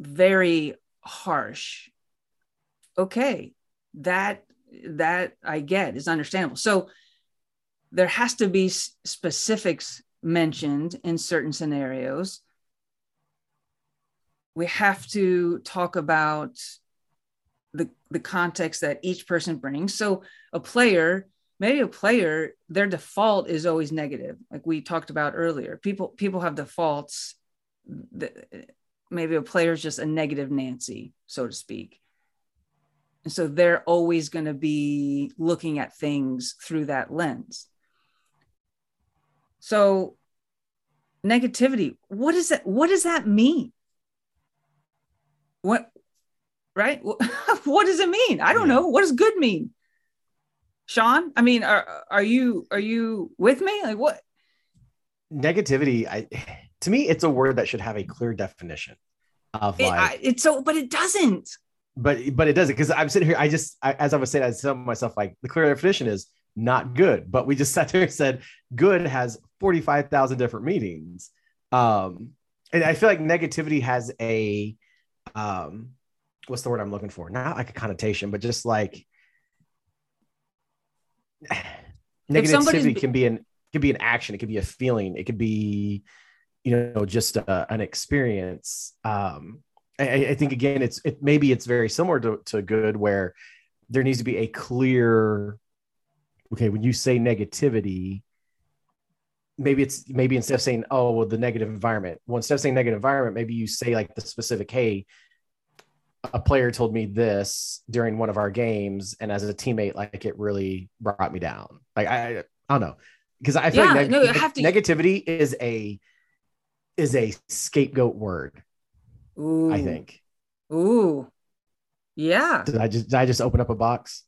very harsh. Okay that that i get is understandable. So there has to be specifics mentioned in certain scenarios. We have to talk about the the context that each person brings. So a player maybe a player their default is always negative like we talked about earlier. People people have defaults maybe a player is just a negative nancy so to speak. And so they're always going to be looking at things through that lens. So negativity what is that what does that mean? What right? (laughs) What does it mean? I don't know. What does good mean? Sean i mean are, are you are you with me? Like what? Negativity i to me it's a word that should have a clear definition of like it, I, it's so but it doesn't but but it doesn't because i'm sitting here i just I, as i was saying i said myself like the clear definition is not good but we just (laughs) sat there and said good has 45000 different meanings um and i feel like negativity has a um what's the word I'm looking for? Not like a connotation, but just like (sighs) negativity can be an could be an action, it could be a feeling, it could be you know just a, an experience. Um, I, I, think again, it's it maybe it's very similar to, to good where there needs to be a clear. Okay, when you say negativity, maybe it's maybe instead of saying oh well the negative environment well instead of saying negative environment maybe you say like the specific hey a player told me this during one of our games, and as a teammate, like it really brought me down. Like I, I don't know, because I feel yeah, like neg- no, to... negativity is a is a scapegoat word. Ooh. I think. Ooh, yeah. Did I just did I just open up a box?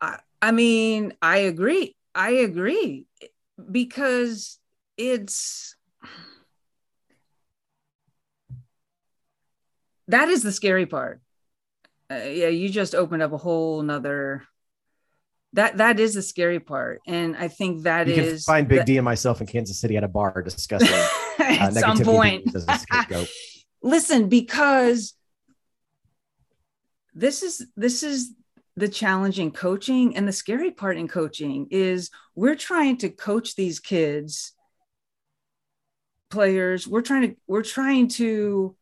I I mean, I agree. I agree because it's that is the scary part. Uh, yeah, you just opened up a whole nother. That that is the scary part, and I think that you is can find Big that... D and myself in Kansas City at a bar discussing uh, (laughs) at some point. (laughs) Listen, because this is this is the challenge in coaching, and the scary part in coaching is we're trying to coach these kids, players. We're trying to we're trying to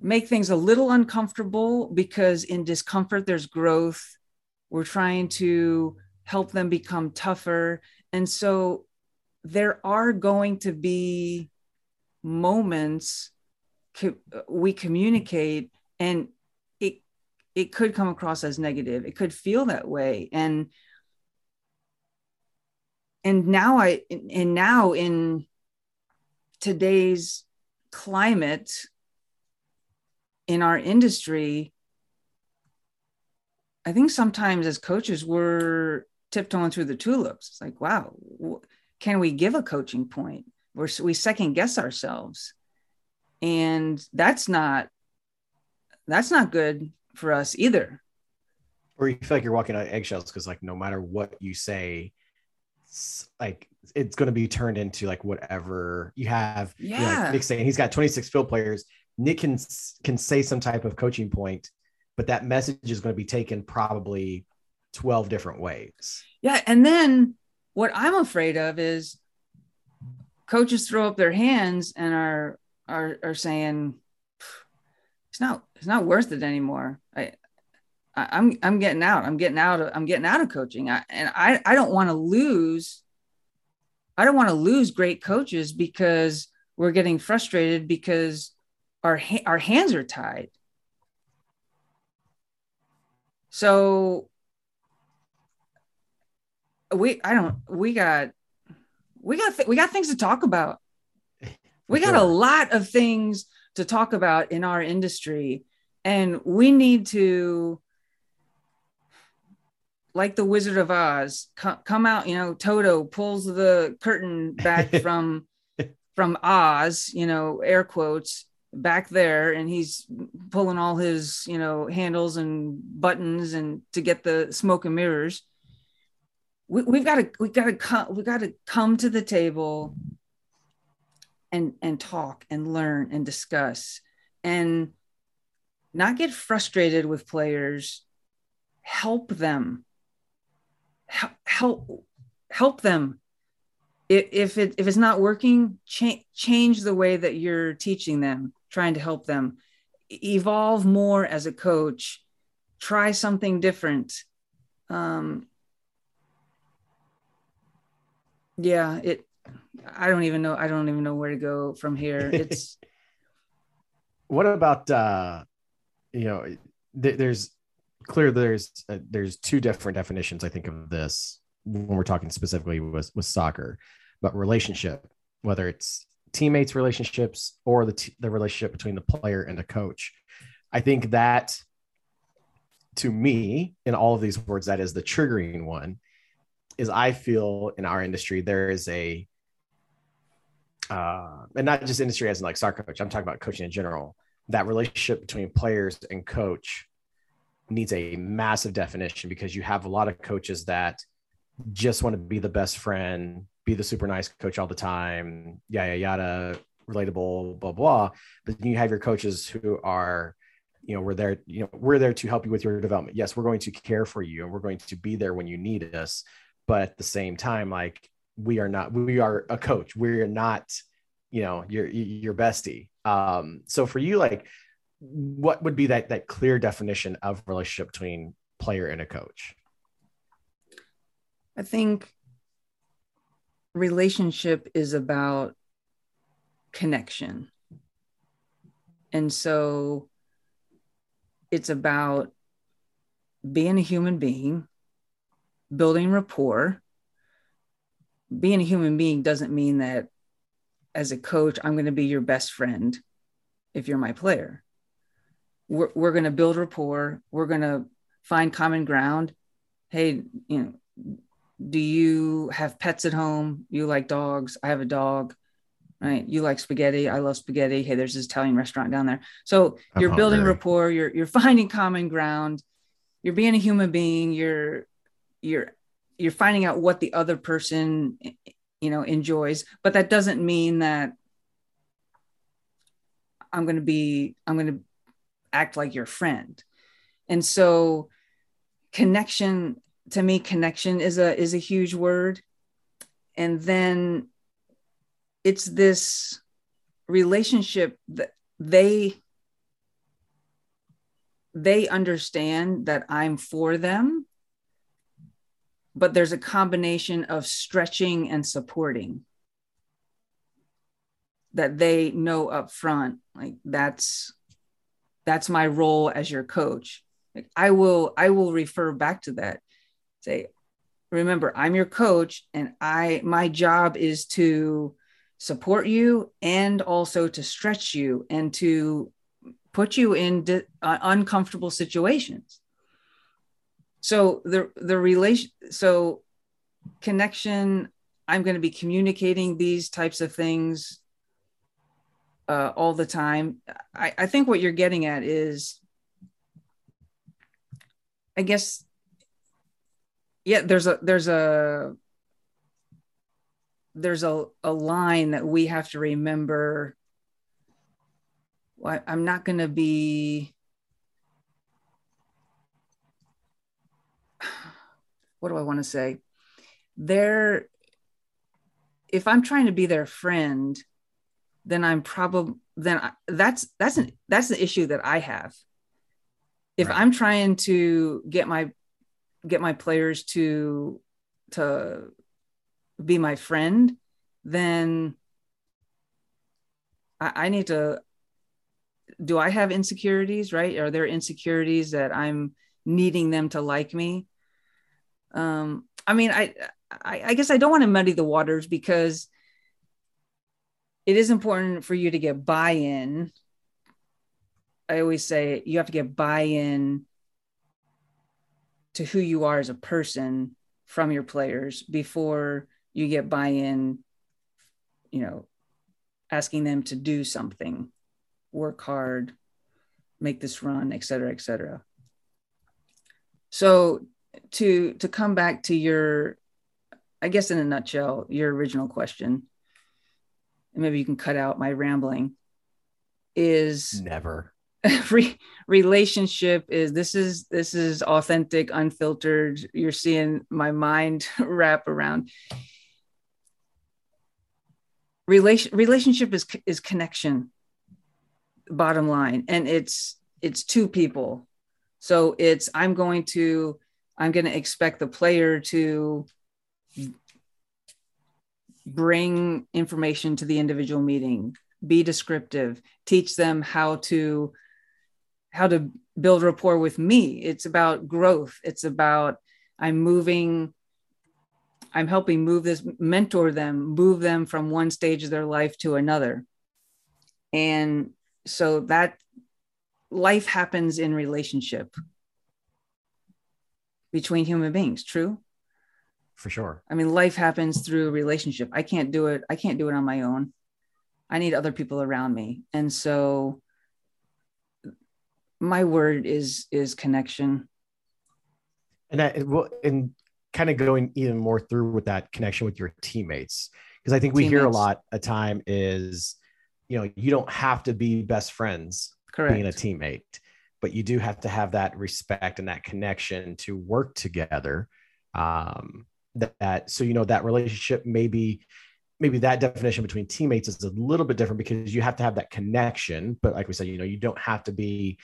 make things a little uncomfortable because in discomfort there's growth we're trying to help them become tougher. And so there are going to be moments we communicate and it it could come across as negative. It could feel that way. And and now i and now in today's climate in our industry, I think sometimes as coaches, we're tiptoeing through the tulips. It's like, wow, can we give a coaching point? We're, we second guess ourselves. And that's not, that's not good for us either. Or you feel like you're walking on eggshells because like, no matter what you say, it's like it's going to be turned into like whatever you have. Yeah. You know, like Nick's saying he's got 26 field players Nick can can say some type of coaching point, but that message is going to be taken probably 12 different ways. Yeah, and then what I'm afraid of is coaches throw up their hands and are are are saying it's not it's not worth it anymore. I, I am I'm getting out. I'm getting out of I'm getting out of coaching. I, and I I don't want to lose I don't want to lose great coaches because we're getting frustrated because our our hands are tied. So we I don't we got we got th- we got things to talk about. (laughs) We got a lot of things to talk about in our industry and we need to like the Wizard of Oz, co- come out. You know, Toto pulls the curtain back (laughs) from from Oz. You know, air quotes back there, and he's pulling all his you know handles and buttons and to get the smoke and mirrors. We, we've got to we got to come we got to come to the table and and talk and learn and discuss and not get frustrated with players. Help them. Help help them. If it if it's not working change change the way that you're teaching them trying to help them evolve more as a coach try something different. Um yeah it i don't even know i don't even know where to go from here. (laughs) It's what about uh you know th- there's clear there's uh, there's two different definitions I think of this when we're talking specifically with with soccer, but relationship, whether it's teammates relationships or the t- the relationship between the player and the coach. I think that to me in all of these words that is the triggering one is I feel in our industry there is a uh, and not just industry as in like soccer coach. I'm talking about coaching in general. That relationship between players and coach needs a massive definition because you have a lot of coaches that just want to be the best friend, be the super nice coach all the time, yada yada, relatable, blah blah. But then you have your coaches who are, you know, we're there, you know, we're there to help you with your development. Yes, we're going to care for you and we're going to be there when you need us. But at the same time, like we are not, we are a coach. We're not, you know, your your bestie. Um, so for you, like what would be that that clear definition of relationship between player and a coach? I think relationship is about connection. And so it's about being a human being, building rapport. Being a human being doesn't mean that as a coach, I'm going to be your best friend if you're my player we're, we're going to build rapport we're going to find common ground hey you know do you have pets at home? You like dogs. I have a dog right? You like spaghetti. I love spaghetti. Hey there's this italian restaurant down there. So I'm you're building rapport. You're you're (laughs) finding common ground. You're being a human being. You're you're you're finding out what the other person you know enjoys. But that doesn't mean that i'm going to be i'm going to act like your friend. And so connection to me connection is a is a huge word. And then it's this relationship that they they understand that I'm for them but there's a combination of stretching and supporting that they know up front like that's that's my role as your coach. Like i will i will refer back to that say remember i'm your coach and i my job is to support you and also to stretch you and to put you in di- uh, uncomfortable situations so the the relation so connection i'm going to be communicating these types of things uh, all the time. I, I think what you're getting at is, I guess, yeah. There's a there's a there's a, a line that we have to remember. Well, I'm not going to be. What do I want to say? There, if I'm trying to be their friend, then I'm probably then I, that's that's an that's an issue that I have. If right. I'm trying to get my get my players to to be my friend, then I, I need to do I have insecurities, right? Are there insecurities that I'm needing them to like me? Um, I mean, I I, I guess I don't want to muddy the waters because it is important for you to get buy-in. I always say you have to get buy-in to who you are as a person from your players before you get buy-in, you know, asking them to do something, work hard, make this run, et cetera, et cetera. So to to come back to your, I guess in a nutshell, your original question, and maybe you can cut out my rambling, is never (laughs) re- relationship is this is this is authentic unfiltered. You're seeing my mind (laughs) wrap around. Relation relationship is is connection bottom line. And it's it's two people. So it's i'm going to i'm going to expect the player to bring information to the individual meeting be descriptive teach them how to how to build rapport with me. It's about growth. It's about i'm moving i'm helping move this mentor them move them from one stage of their life to another. And so that life happens in relationship between human beings. True? For sure. I mean life happens through relationship. I can't do it. I can't do it on my own. I need other people around me. And so my word is is connection and that well and kind of going even more through with that connection with your teammates because i think we teammates. hear a lot a time is you know you don't have to be best friends Correct. being a teammate but you do have to have that respect and that connection to work together um that, that so you know that relationship maybe maybe that definition between teammates is a little bit different because you have to have that connection but like we said you know you don't have to be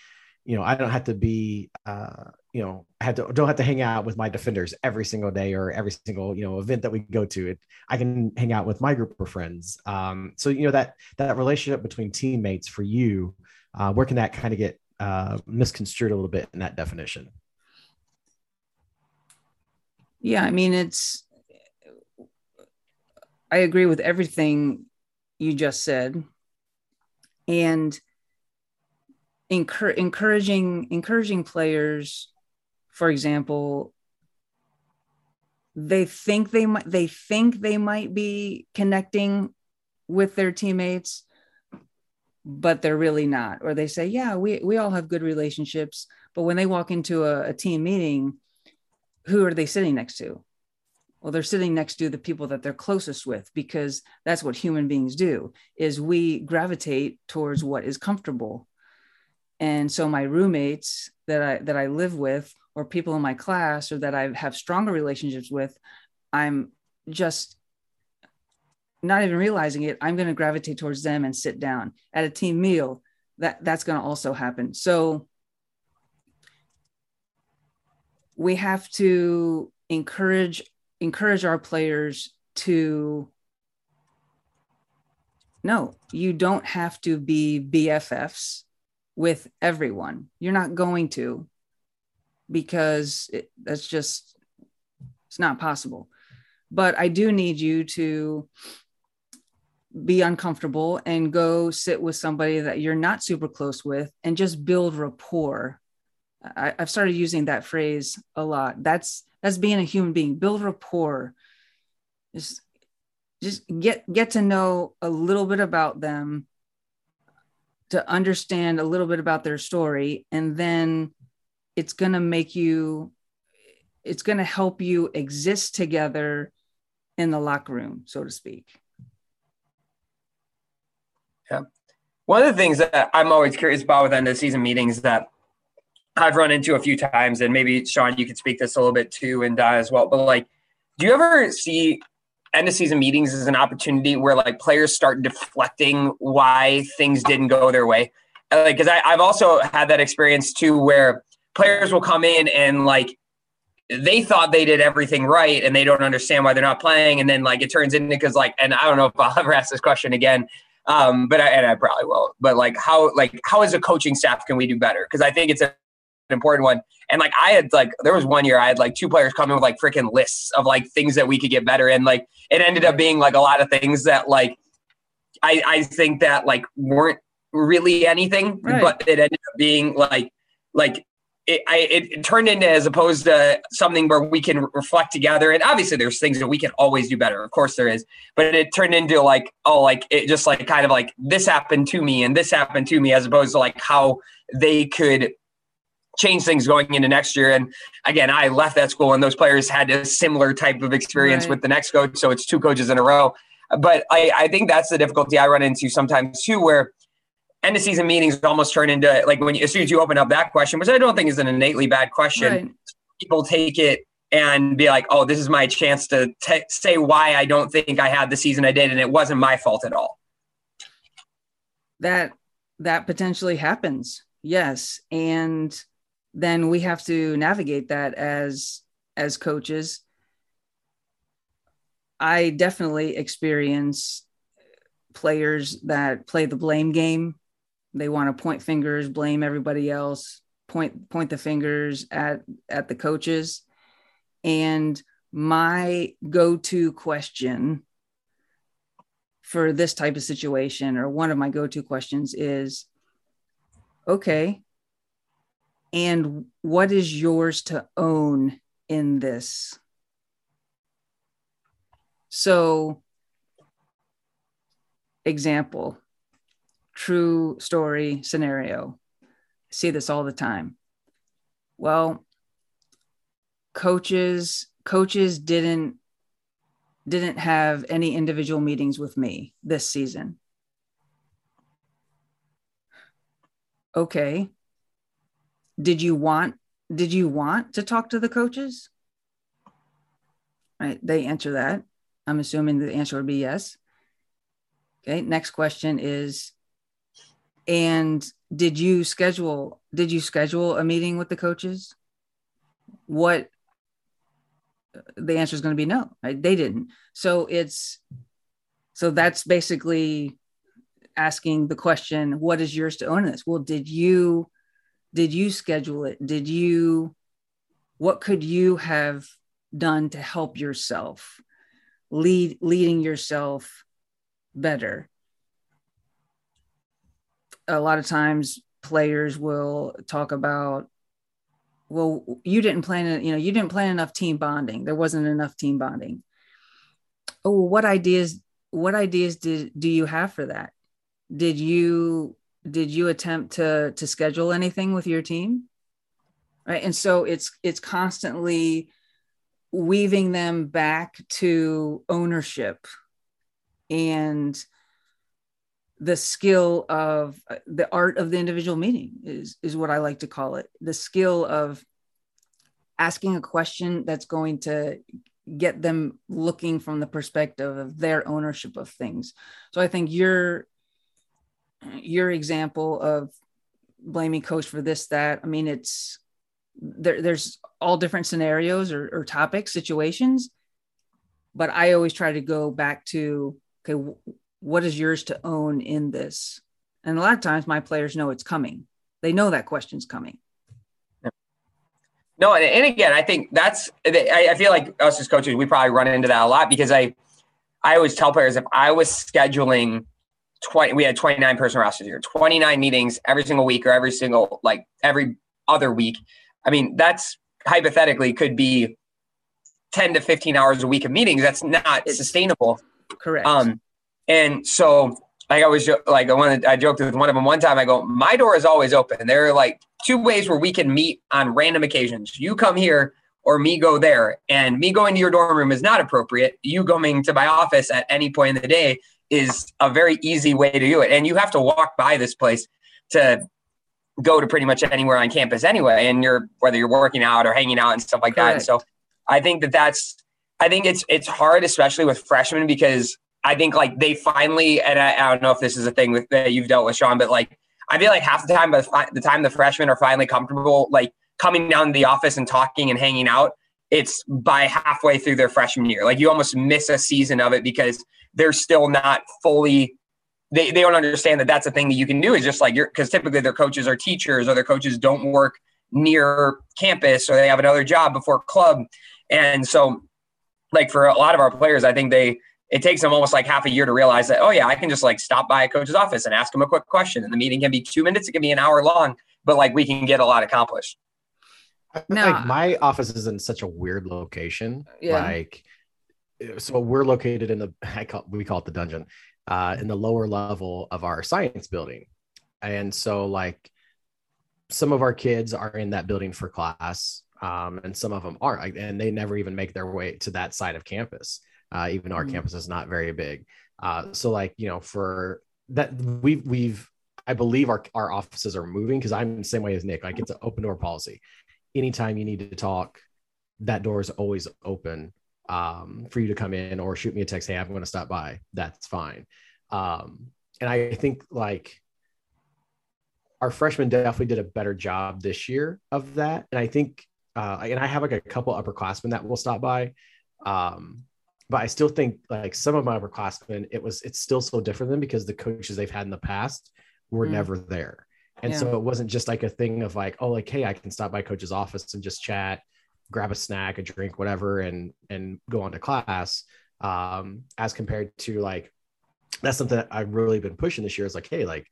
you know i don't have to be uh you know i have to don't have to hang out with my defenders every single day or every single you know event that we go to. It i can hang out with my group of friends. Um so you know that that relationship between teammates for you uh where can that kind of get uh misconstrued a little bit in that definition? Yeah i mean it's i agree with everything you just said. And encouraging encouraging players for example they think they might they think they might be connecting with their teammates but they're really not. Or they say yeah we we all have good relationships but when they walk into a, a team meeting who are they sitting next to? Well they're sitting next to the people that they're closest with because that's what human beings do is we gravitate towards what is comfortable and so my roommates that i that i live with or people in my class or that i have stronger relationships with i'm just not even realizing it. I'm going to gravitate towards them and sit down at a team meal. That that's going to also happen. So we have to encourage encourage our players to no you don't have to be bffs with everyone. You're not going to because it, that's just it's not possible. But I do need you to be uncomfortable and go sit with somebody that you're not super close with and just build rapport. I, have started using that phrase a lot. That's that's being a human being. Build rapport. Just just get get to know a little bit about them to understand a little bit about their story and then it's going to make you it's going to help you exist together in the locker room so to speak. Yeah one of the things that i'm always curious about with end of season meetings that i've run into a few times and maybe sean you could speak this a little bit too and die as well but like do you ever see end of season meetings is an opportunity where like players start deflecting why things didn't go their way. Like, because I've also had that experience too, where players will come in and like they thought they did everything right and they don't understand why they're not playing, and then like it turns into because like, and I don't know if I'll (laughs) ever ask this question again, um, but I, and I probably will. But like, how like how as a coaching staff can we do better? Because I think it's a important one. And like I had like there was one year I had like two players come in with like freaking lists of like things that we could get better in. Like it ended up being like a lot of things that like I I think that like weren't really anything, right. but it ended up being like like it, I, it turned into as opposed to something where we can reflect together. And obviously, there's things that we can always do better. Of course, there is. But it turned into like, oh, like it just like kind of like this happened to me and this happened to me, as opposed to like how they could change things going into next year. And again, I left that school and those players had a similar type of experience right. with the next coach. So it's two coaches in a row. But I, I think that's the difficulty I run into sometimes too, where end of season meetings almost turn into like when you, as soon as you open up that question, which I don't think is an innately bad question, right. people take it and be like, "Oh, this is my chance to t- say why I don't think I had the season I did, and it wasn't my fault at all." That that potentially happens, yes, and then we have to navigate that as as coaches. I definitely experience players that play the blame game they want to point fingers, blame everybody else, point point the fingers at at the coaches. And my go-to question for this type of situation or one of my go-to questions is okay, and what is yours to own in this? So example true story scenario. I see this all the time. Well, coaches coaches didn't didn't have any individual meetings with me this season. Okay. Did you want did you want to talk to the coaches? Right, they answer that. I'm assuming the answer would be yes. Okay, next question is and did you schedule did you schedule a meeting with the coaches? What the answer is going to be no. Right? They didn't. So it's so that's basically asking the question what is yours to own this well did you did you schedule it? Did you what could you have done to help yourself lead leading yourself better? A lot of times players will talk about well you didn't plan you know you didn't plan enough team bonding. There wasn't enough team bonding. Oh what ideas what ideas did do you have for that? Did you did you attempt to to schedule anything with your team right and so it's it's constantly weaving them back to ownership and the skill of the art of the individual meeting is is what I like to call it. The skill of asking a question that's going to get them looking from the perspective of their ownership of things. So I think your your example of blaming coach for this that I mean it's there, there's all different scenarios or, or topics situations but I always try to go back to okay what is yours to own in this? And a lot of times my players know it's coming. They know that question's coming. No, and, and again, I think that's I, I feel like us as coaches, we probably run into that a lot because I I always tell players if I was scheduling 20 we had 29 person rosters here 29 meetings every single week or every single like every other week i mean that's hypothetically could be 10 to 15 hours a week of meetings that's not it's, sustainable correct um and so like I was like I wanted I joked with one of them one time. I go, my door is always open. There are like two ways where we can meet on random occasions. You come here or me go there. And me going to your dorm room is not appropriate. You going to my office at any point in the day is a very easy way to do it. And you have to walk by this place to go to pretty much anywhere on campus anyway. And you're whether you're working out or hanging out and stuff like Correct. that. And so I think that that's I think it's it's hard, especially with freshmen, because I think like they finally, and I, I don't know if this is a thing with, that you've dealt with, Sean, but like I feel like half the time, by the time the freshmen are finally comfortable, like coming down to the office and talking and hanging out, it's by halfway through their freshman year. Like you almost miss a season of it because they're still not fully. They, they don't understand that that's a thing that you can do. Is just like you're because typically their coaches are teachers or their coaches don't work near campus or they have another job before club. And so, like for a lot of our players, I think they it takes them almost like half a year to realize that, oh yeah, I can just like stop by a coach's office and ask him a quick question. And the meeting can be two minutes, it can be an hour long, but like we can get a lot accomplished. No. Like my office is in such a weird location. Yeah. Like so we're located in the (laughs) I call we call it the dungeon, uh, in the lower level of our science building. And so like some of our kids are in that building for class. Um, and some of them aren't, and they never even make their way to that side of campus uh, even though our mm-hmm. campus is not very big. Uh, so like you know for that we've we've I believe our our offices are moving because I'm the same way as Nick. Like it's an open door policy. Anytime you need to talk, that door is always open um, for you to come in or shoot me a text. Hey, I'm going to stop by. That's fine. Um, and I think like our freshmen definitely did a better job this year of that. And I think, uh, and I have like a couple upperclassmen that will stop by. Um, but I still think like some of my upperclassmen, it was it's still so different than because the coaches they've had in the past were mm. never there. And yeah. so it wasn't just like a thing of like, oh, like, hey, I can stop by coach's office and just chat, grab a snack, a drink, whatever, and and go on to class. Um, as compared to like that's something that I've really been pushing this year is like, hey, like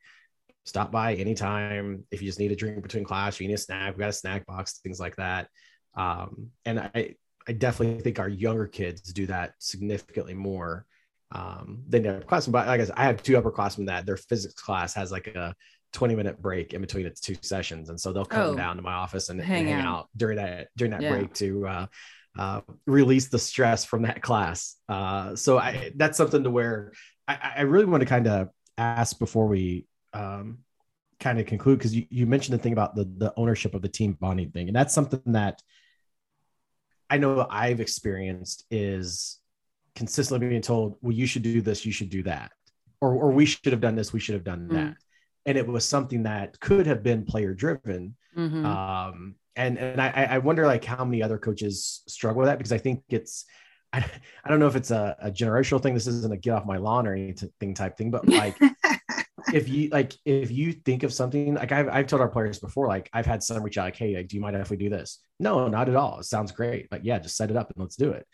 stop by anytime if you just need a drink between class, you need a snack, we got a snack box, things like that. Um, and I I definitely think our younger kids do that significantly more um, than the upperclassmen. But like I said, I have two upperclassmen that their physics class has like a 20 minute break in between its two sessions. And so they'll come oh, down to my office and hang, hang out. out. during that, during that yeah. break to, uh, uh, release the stress from that class. Uh, so I, that's something to where I, I really want to kind of ask before we, um, kind of conclude because you, you mentioned the thing about the the ownership of the team bonding thing and that's something that I know I've experienced is consistently being told, well, you should do this, you should do that, or, or we should have done this, we should have done mm. And it was something that could have been player driven. Mm-hmm. Um, and and I, I wonder like how many other coaches struggle with that because I think it's I, (laughs) I don't know if it's a, a generational thing. This isn't a get off my lawn or anything type thing, but like (laughs) if you like if you think of something like I've, I've told our players before like i've had some reach out like hey like, do you mind if we do this no not at all it sounds great like yeah just set it up and let's do it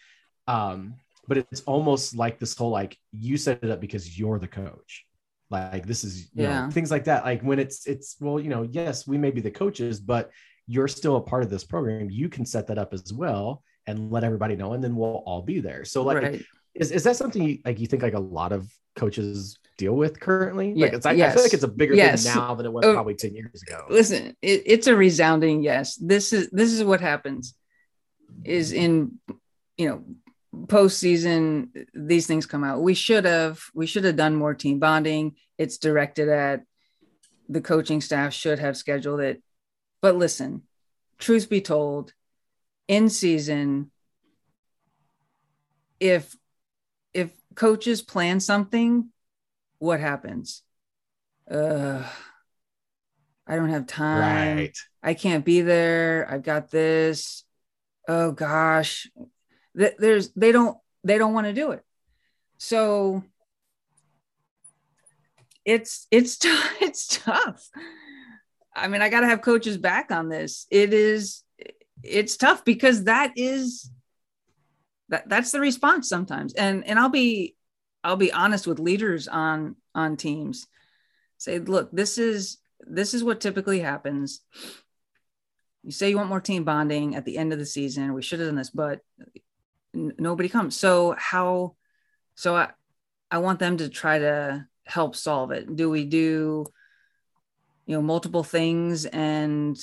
um but it's almost like this whole like you set it up because you're the coach like this is yeah know, things like that like when it's it's well you know yes we may be the coaches but you're still a part of this program you can set that up as well and let everybody know and then we'll all be there so like right. is, is that something you, like you think like a lot of coaches deal with currently? Yeah, like it's, I, yes. I feel like it's a bigger yes. thing now than it was oh, probably 10 years ago. Listen, it, it's a resounding yes. This is this is what happens is in you know postseason these things come out. We should have we should have done more team bonding. It's directed at the coaching staff should have scheduled it. But listen, truth be told, in season, if if coaches plan something what happens? Uh, I don't have time. Right. I can't be there. I've got this. Oh gosh. There's they don't they don't want to do it. So it's it's t- (laughs) it's tough. I mean, I got to have coaches back on this. It is it's tough because that is that that's the response sometimes. And and I'll be I'll be honest with leaders on on teams. Say, look, this is this is what typically happens. You say you want more team bonding at the end of the season. We should have done this, but nobody comes. So how? So I I want them to try to help solve it. Do we do you know multiple things and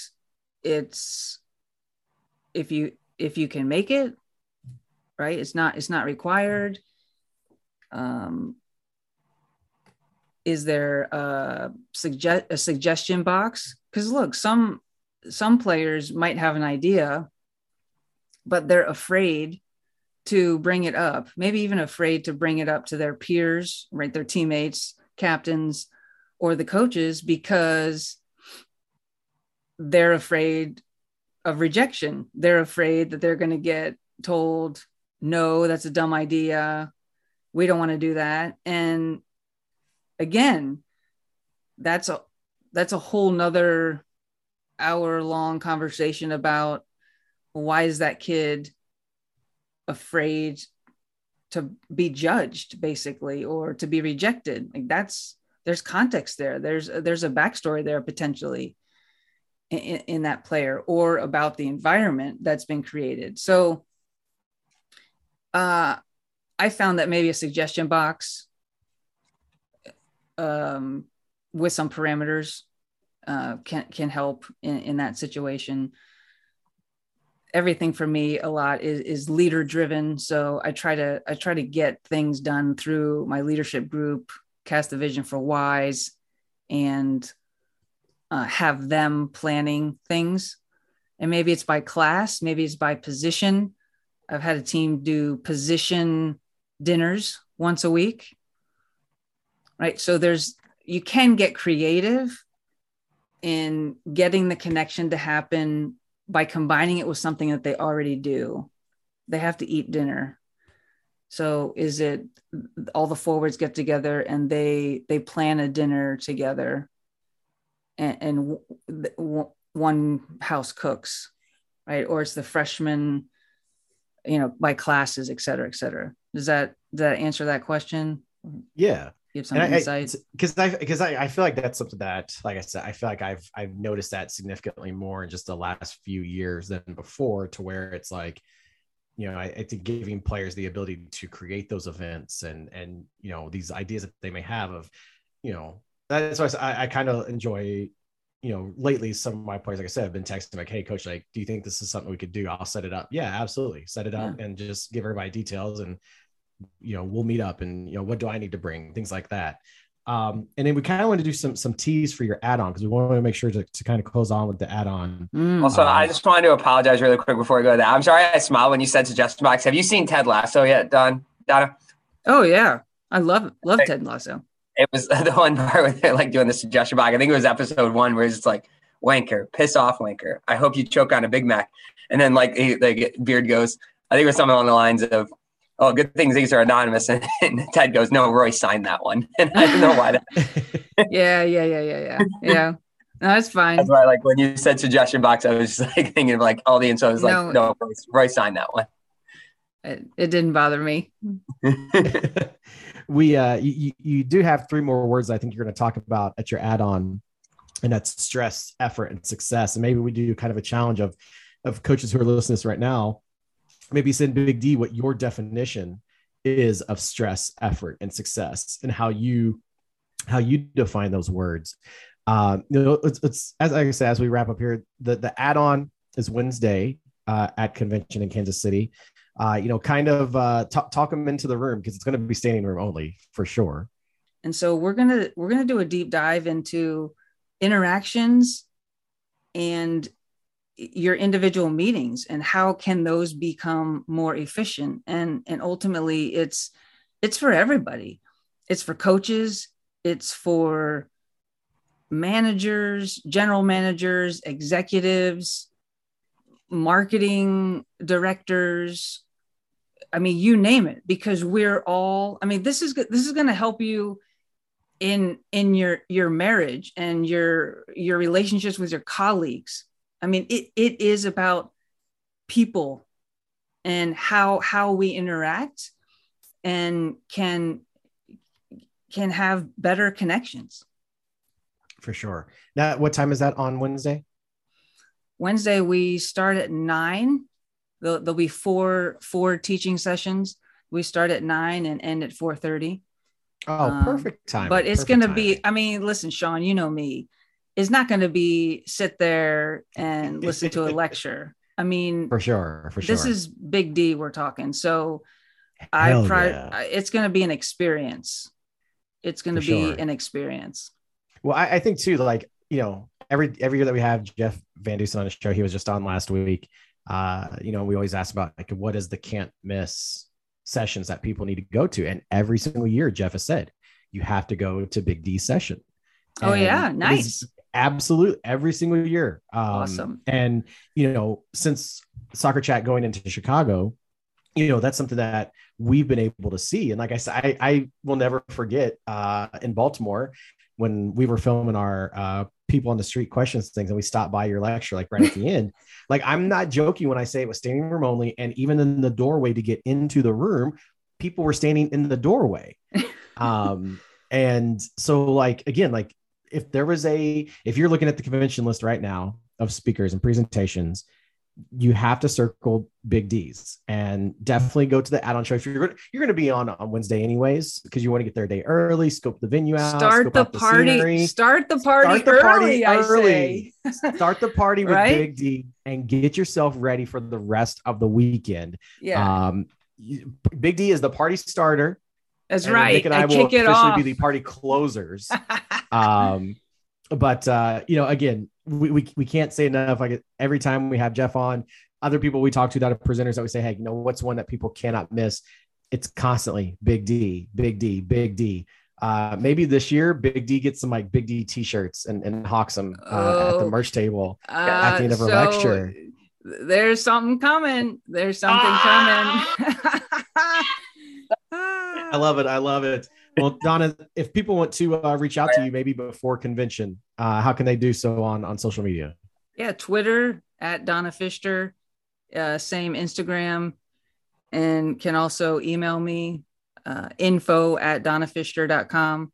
it's if you if you can make it right it's not it's not required um, is there a, suggest, a suggestion box? Because look, some some players might have an idea, but they're afraid to bring it up. Maybe even afraid to bring it up to their peers, right? Their teammates, captains, or the coaches because they're afraid of rejection. They're afraid that they're going to get told, no, that's a dumb idea we don't want to do that and again that's a that's a whole nother hour long conversation about why is that kid afraid to be judged basically or to be rejected. Like that's there's context there. There's there's a backstory there potentially in, in that player or about the environment that's been created. So uh i found that maybe a suggestion box um with some parameters uh, can can help in, in that situation. Everything for me a lot is, is leader driven. So I try to I try to get things done through my leadership group, cast the vision for wise, and uh, have them planning things. And maybe it's by class, maybe it's by position. I've had a team do position dinners once a week. Right. So there's you can get creative in getting the connection to happen by combining it with something that they already do. They have to eat dinner. So is it all the forwards get together and they they plan a dinner together and, and w- one house cooks, right? Or it's the freshmen, you know, by classes, et cetera, et cetera. Does that does that answer that question? Yeah, you have some and insight because I because I, I, feel like that's something that like I said I feel like I've I've noticed that significantly more in just the last few years than before to where it's like you know I, I think giving players the ability to create those events and and you know these ideas that they may have of you know that's why I, I kind of enjoy you know lately some of my players like I said have been texting like hey coach like do you think this is something we could do? I'll set it up. Yeah absolutely. Set it up yeah. and just give everybody details and you know, we'll meet up and, you know, what do I need to bring? Things like that. Um, and then we kind of want to do some some tease for your add-on because we want to make sure to, to kind of close on with the add-on. Mm. Also, um, I just wanted to apologize really quick before we go to that. I'm sorry I smiled when you said suggestion box. Have you seen Ted Lasso yet, Don? Donna? Oh yeah, I love love Ted Lasso. It was (laughs) the one part where they're like doing the suggestion box. I think it was episode one where it's like wanker, piss off wanker. I hope you choke on a Big Mac. And then like he, like Beard goes, I think it was something along the lines of oh, good things these are anonymous. And, (laughs) and, Ted goes, no, Roy signed that one. (laughs) And I don't know why. That. (laughs) yeah, yeah, yeah, yeah, yeah. Yeah. No, that's fine. That's why, like, when you said suggestion box, I was just like thinking of like all the info. I was like, no, no Roy, Roy signed that one. It, it didn't bother me. we, uh, you, you do have three more words I think you're going to talk about at your add on, and that's stress, effort, and success. And maybe we do kind of a challenge of, of coaches who are listening to this right now maybe send Big D what your definition is of stress, effort, and success, and how you how you define those words. Um, you know, it's, it's as I said as we wrap up here, the the add on is Wednesday uh, at convention in Kansas City. Uh, you know, kind of uh, talk, talk them into the room because it's going to be standing room only for sure. And so we're gonna we're gonna do a deep dive into interactions and your individual meetings and how can those become more efficient? And and ultimately it's it's for everybody. It's for coaches it's for managers general managers executives marketing directors. I mean you name it because we're all i mean this is this is going to help you in in your your marriage and your your relationships with your colleagues I mean, it, it is about people and how how we interact and can can have better connections. For sure. Now, what time is that on Wednesday? Wednesday we start at nine. There'll, there'll be four four teaching sessions. We start at nine and end at four thirty. Oh, um, perfect time. But it's going to be. I mean, listen, Sean, you know me is not going to be sit there and (laughs) listen to a lecture. I mean, for sure, for sure. This is big D we're talking. So Hell I pri- yeah. it's going to be an experience. It's going to be sure. an experience. Well, I, I, think too, like, you know, every, every year that we have Jeff Van Dusen on the show, he was just on last week. Uh, you know, we always ask about like, what is the can't miss sessions that people need to go to? And every single year, Jeff has said, you have to go to big D session. Oh yeah, nice. Absolute every single year. Um, awesome. And you know, since soccer chat going into Chicago, you know, that's something that we've been able to see. And like I said, I, I will never forget uh, in Baltimore when we were filming our uh, people on the street questions things and we stopped by your lecture like right at the (laughs) end. Like I'm not joking when I say it was standing room only. And even in the doorway to get into the room, people were standing in the doorway. (laughs) um, and so like again, like if there was a if you're looking at the convention list right now of speakers and presentations, you have to circle big D's and definitely go to the add-on show. If you're going you're going to be on on Wednesday anyways because you want to get there a day early, scope the venue out, start the party, the start the party start the early. Party early. (laughs) start the party with right? Big D and get yourself ready for the rest of the weekend. Yeah. Um, Big D is the party starter. That's right. Nick and I, I will officially off. be the party closers. (laughs) um, but uh, you know, again, we, we, we can't say enough. Like every time we have Jeff on, other people we talk to that are presenters that we say, hey, you know, what's one that people cannot miss? It's constantly Big D, Big D, Big D. Uh, maybe this year, Big D gets some like Big D t-shirts and, and hawks them uh, oh, at the oh, merch table uh, at the end of her so lecture. There's something coming. There's something ah! (laughs) coming. I love it. I love it. Well, Donna, if people want to uh, reach out to you maybe before convention, uh, how can they do so on on social media? Yeah, Twitter at Donna Fister, uh, same Instagram, and can also email me uh, info at donnafister.com.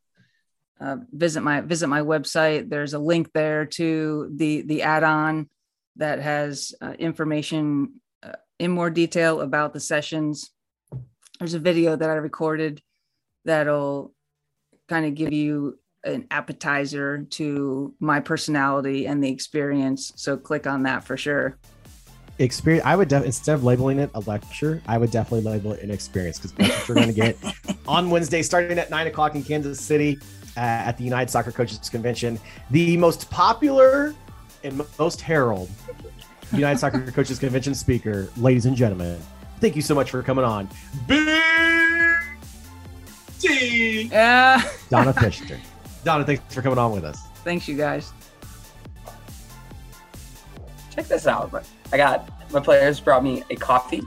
Uh, visit my visit my website. There's a link there to the the add-on that has uh, information uh, in more detail about the sessions. There's a video that I recorded that'll kind of give you an appetizer to my personality and the experience. So click on that for sure. Experience. I would def- instead of labeling it a lecture, I would definitely label it an experience because that's what you're going to get (laughs) on Wednesday, starting at nine o'clock in Kansas City uh, at the United Soccer Coaches Convention. The most popular and most herald United Soccer Coaches Convention speaker, ladies and gentlemen. Thank you so much for coming on. Big D. Yeah. Donna (laughs) Fisher. Donna, thanks for coming on with us. Thanks, you guys. Check this out. I got my players brought me a coffee.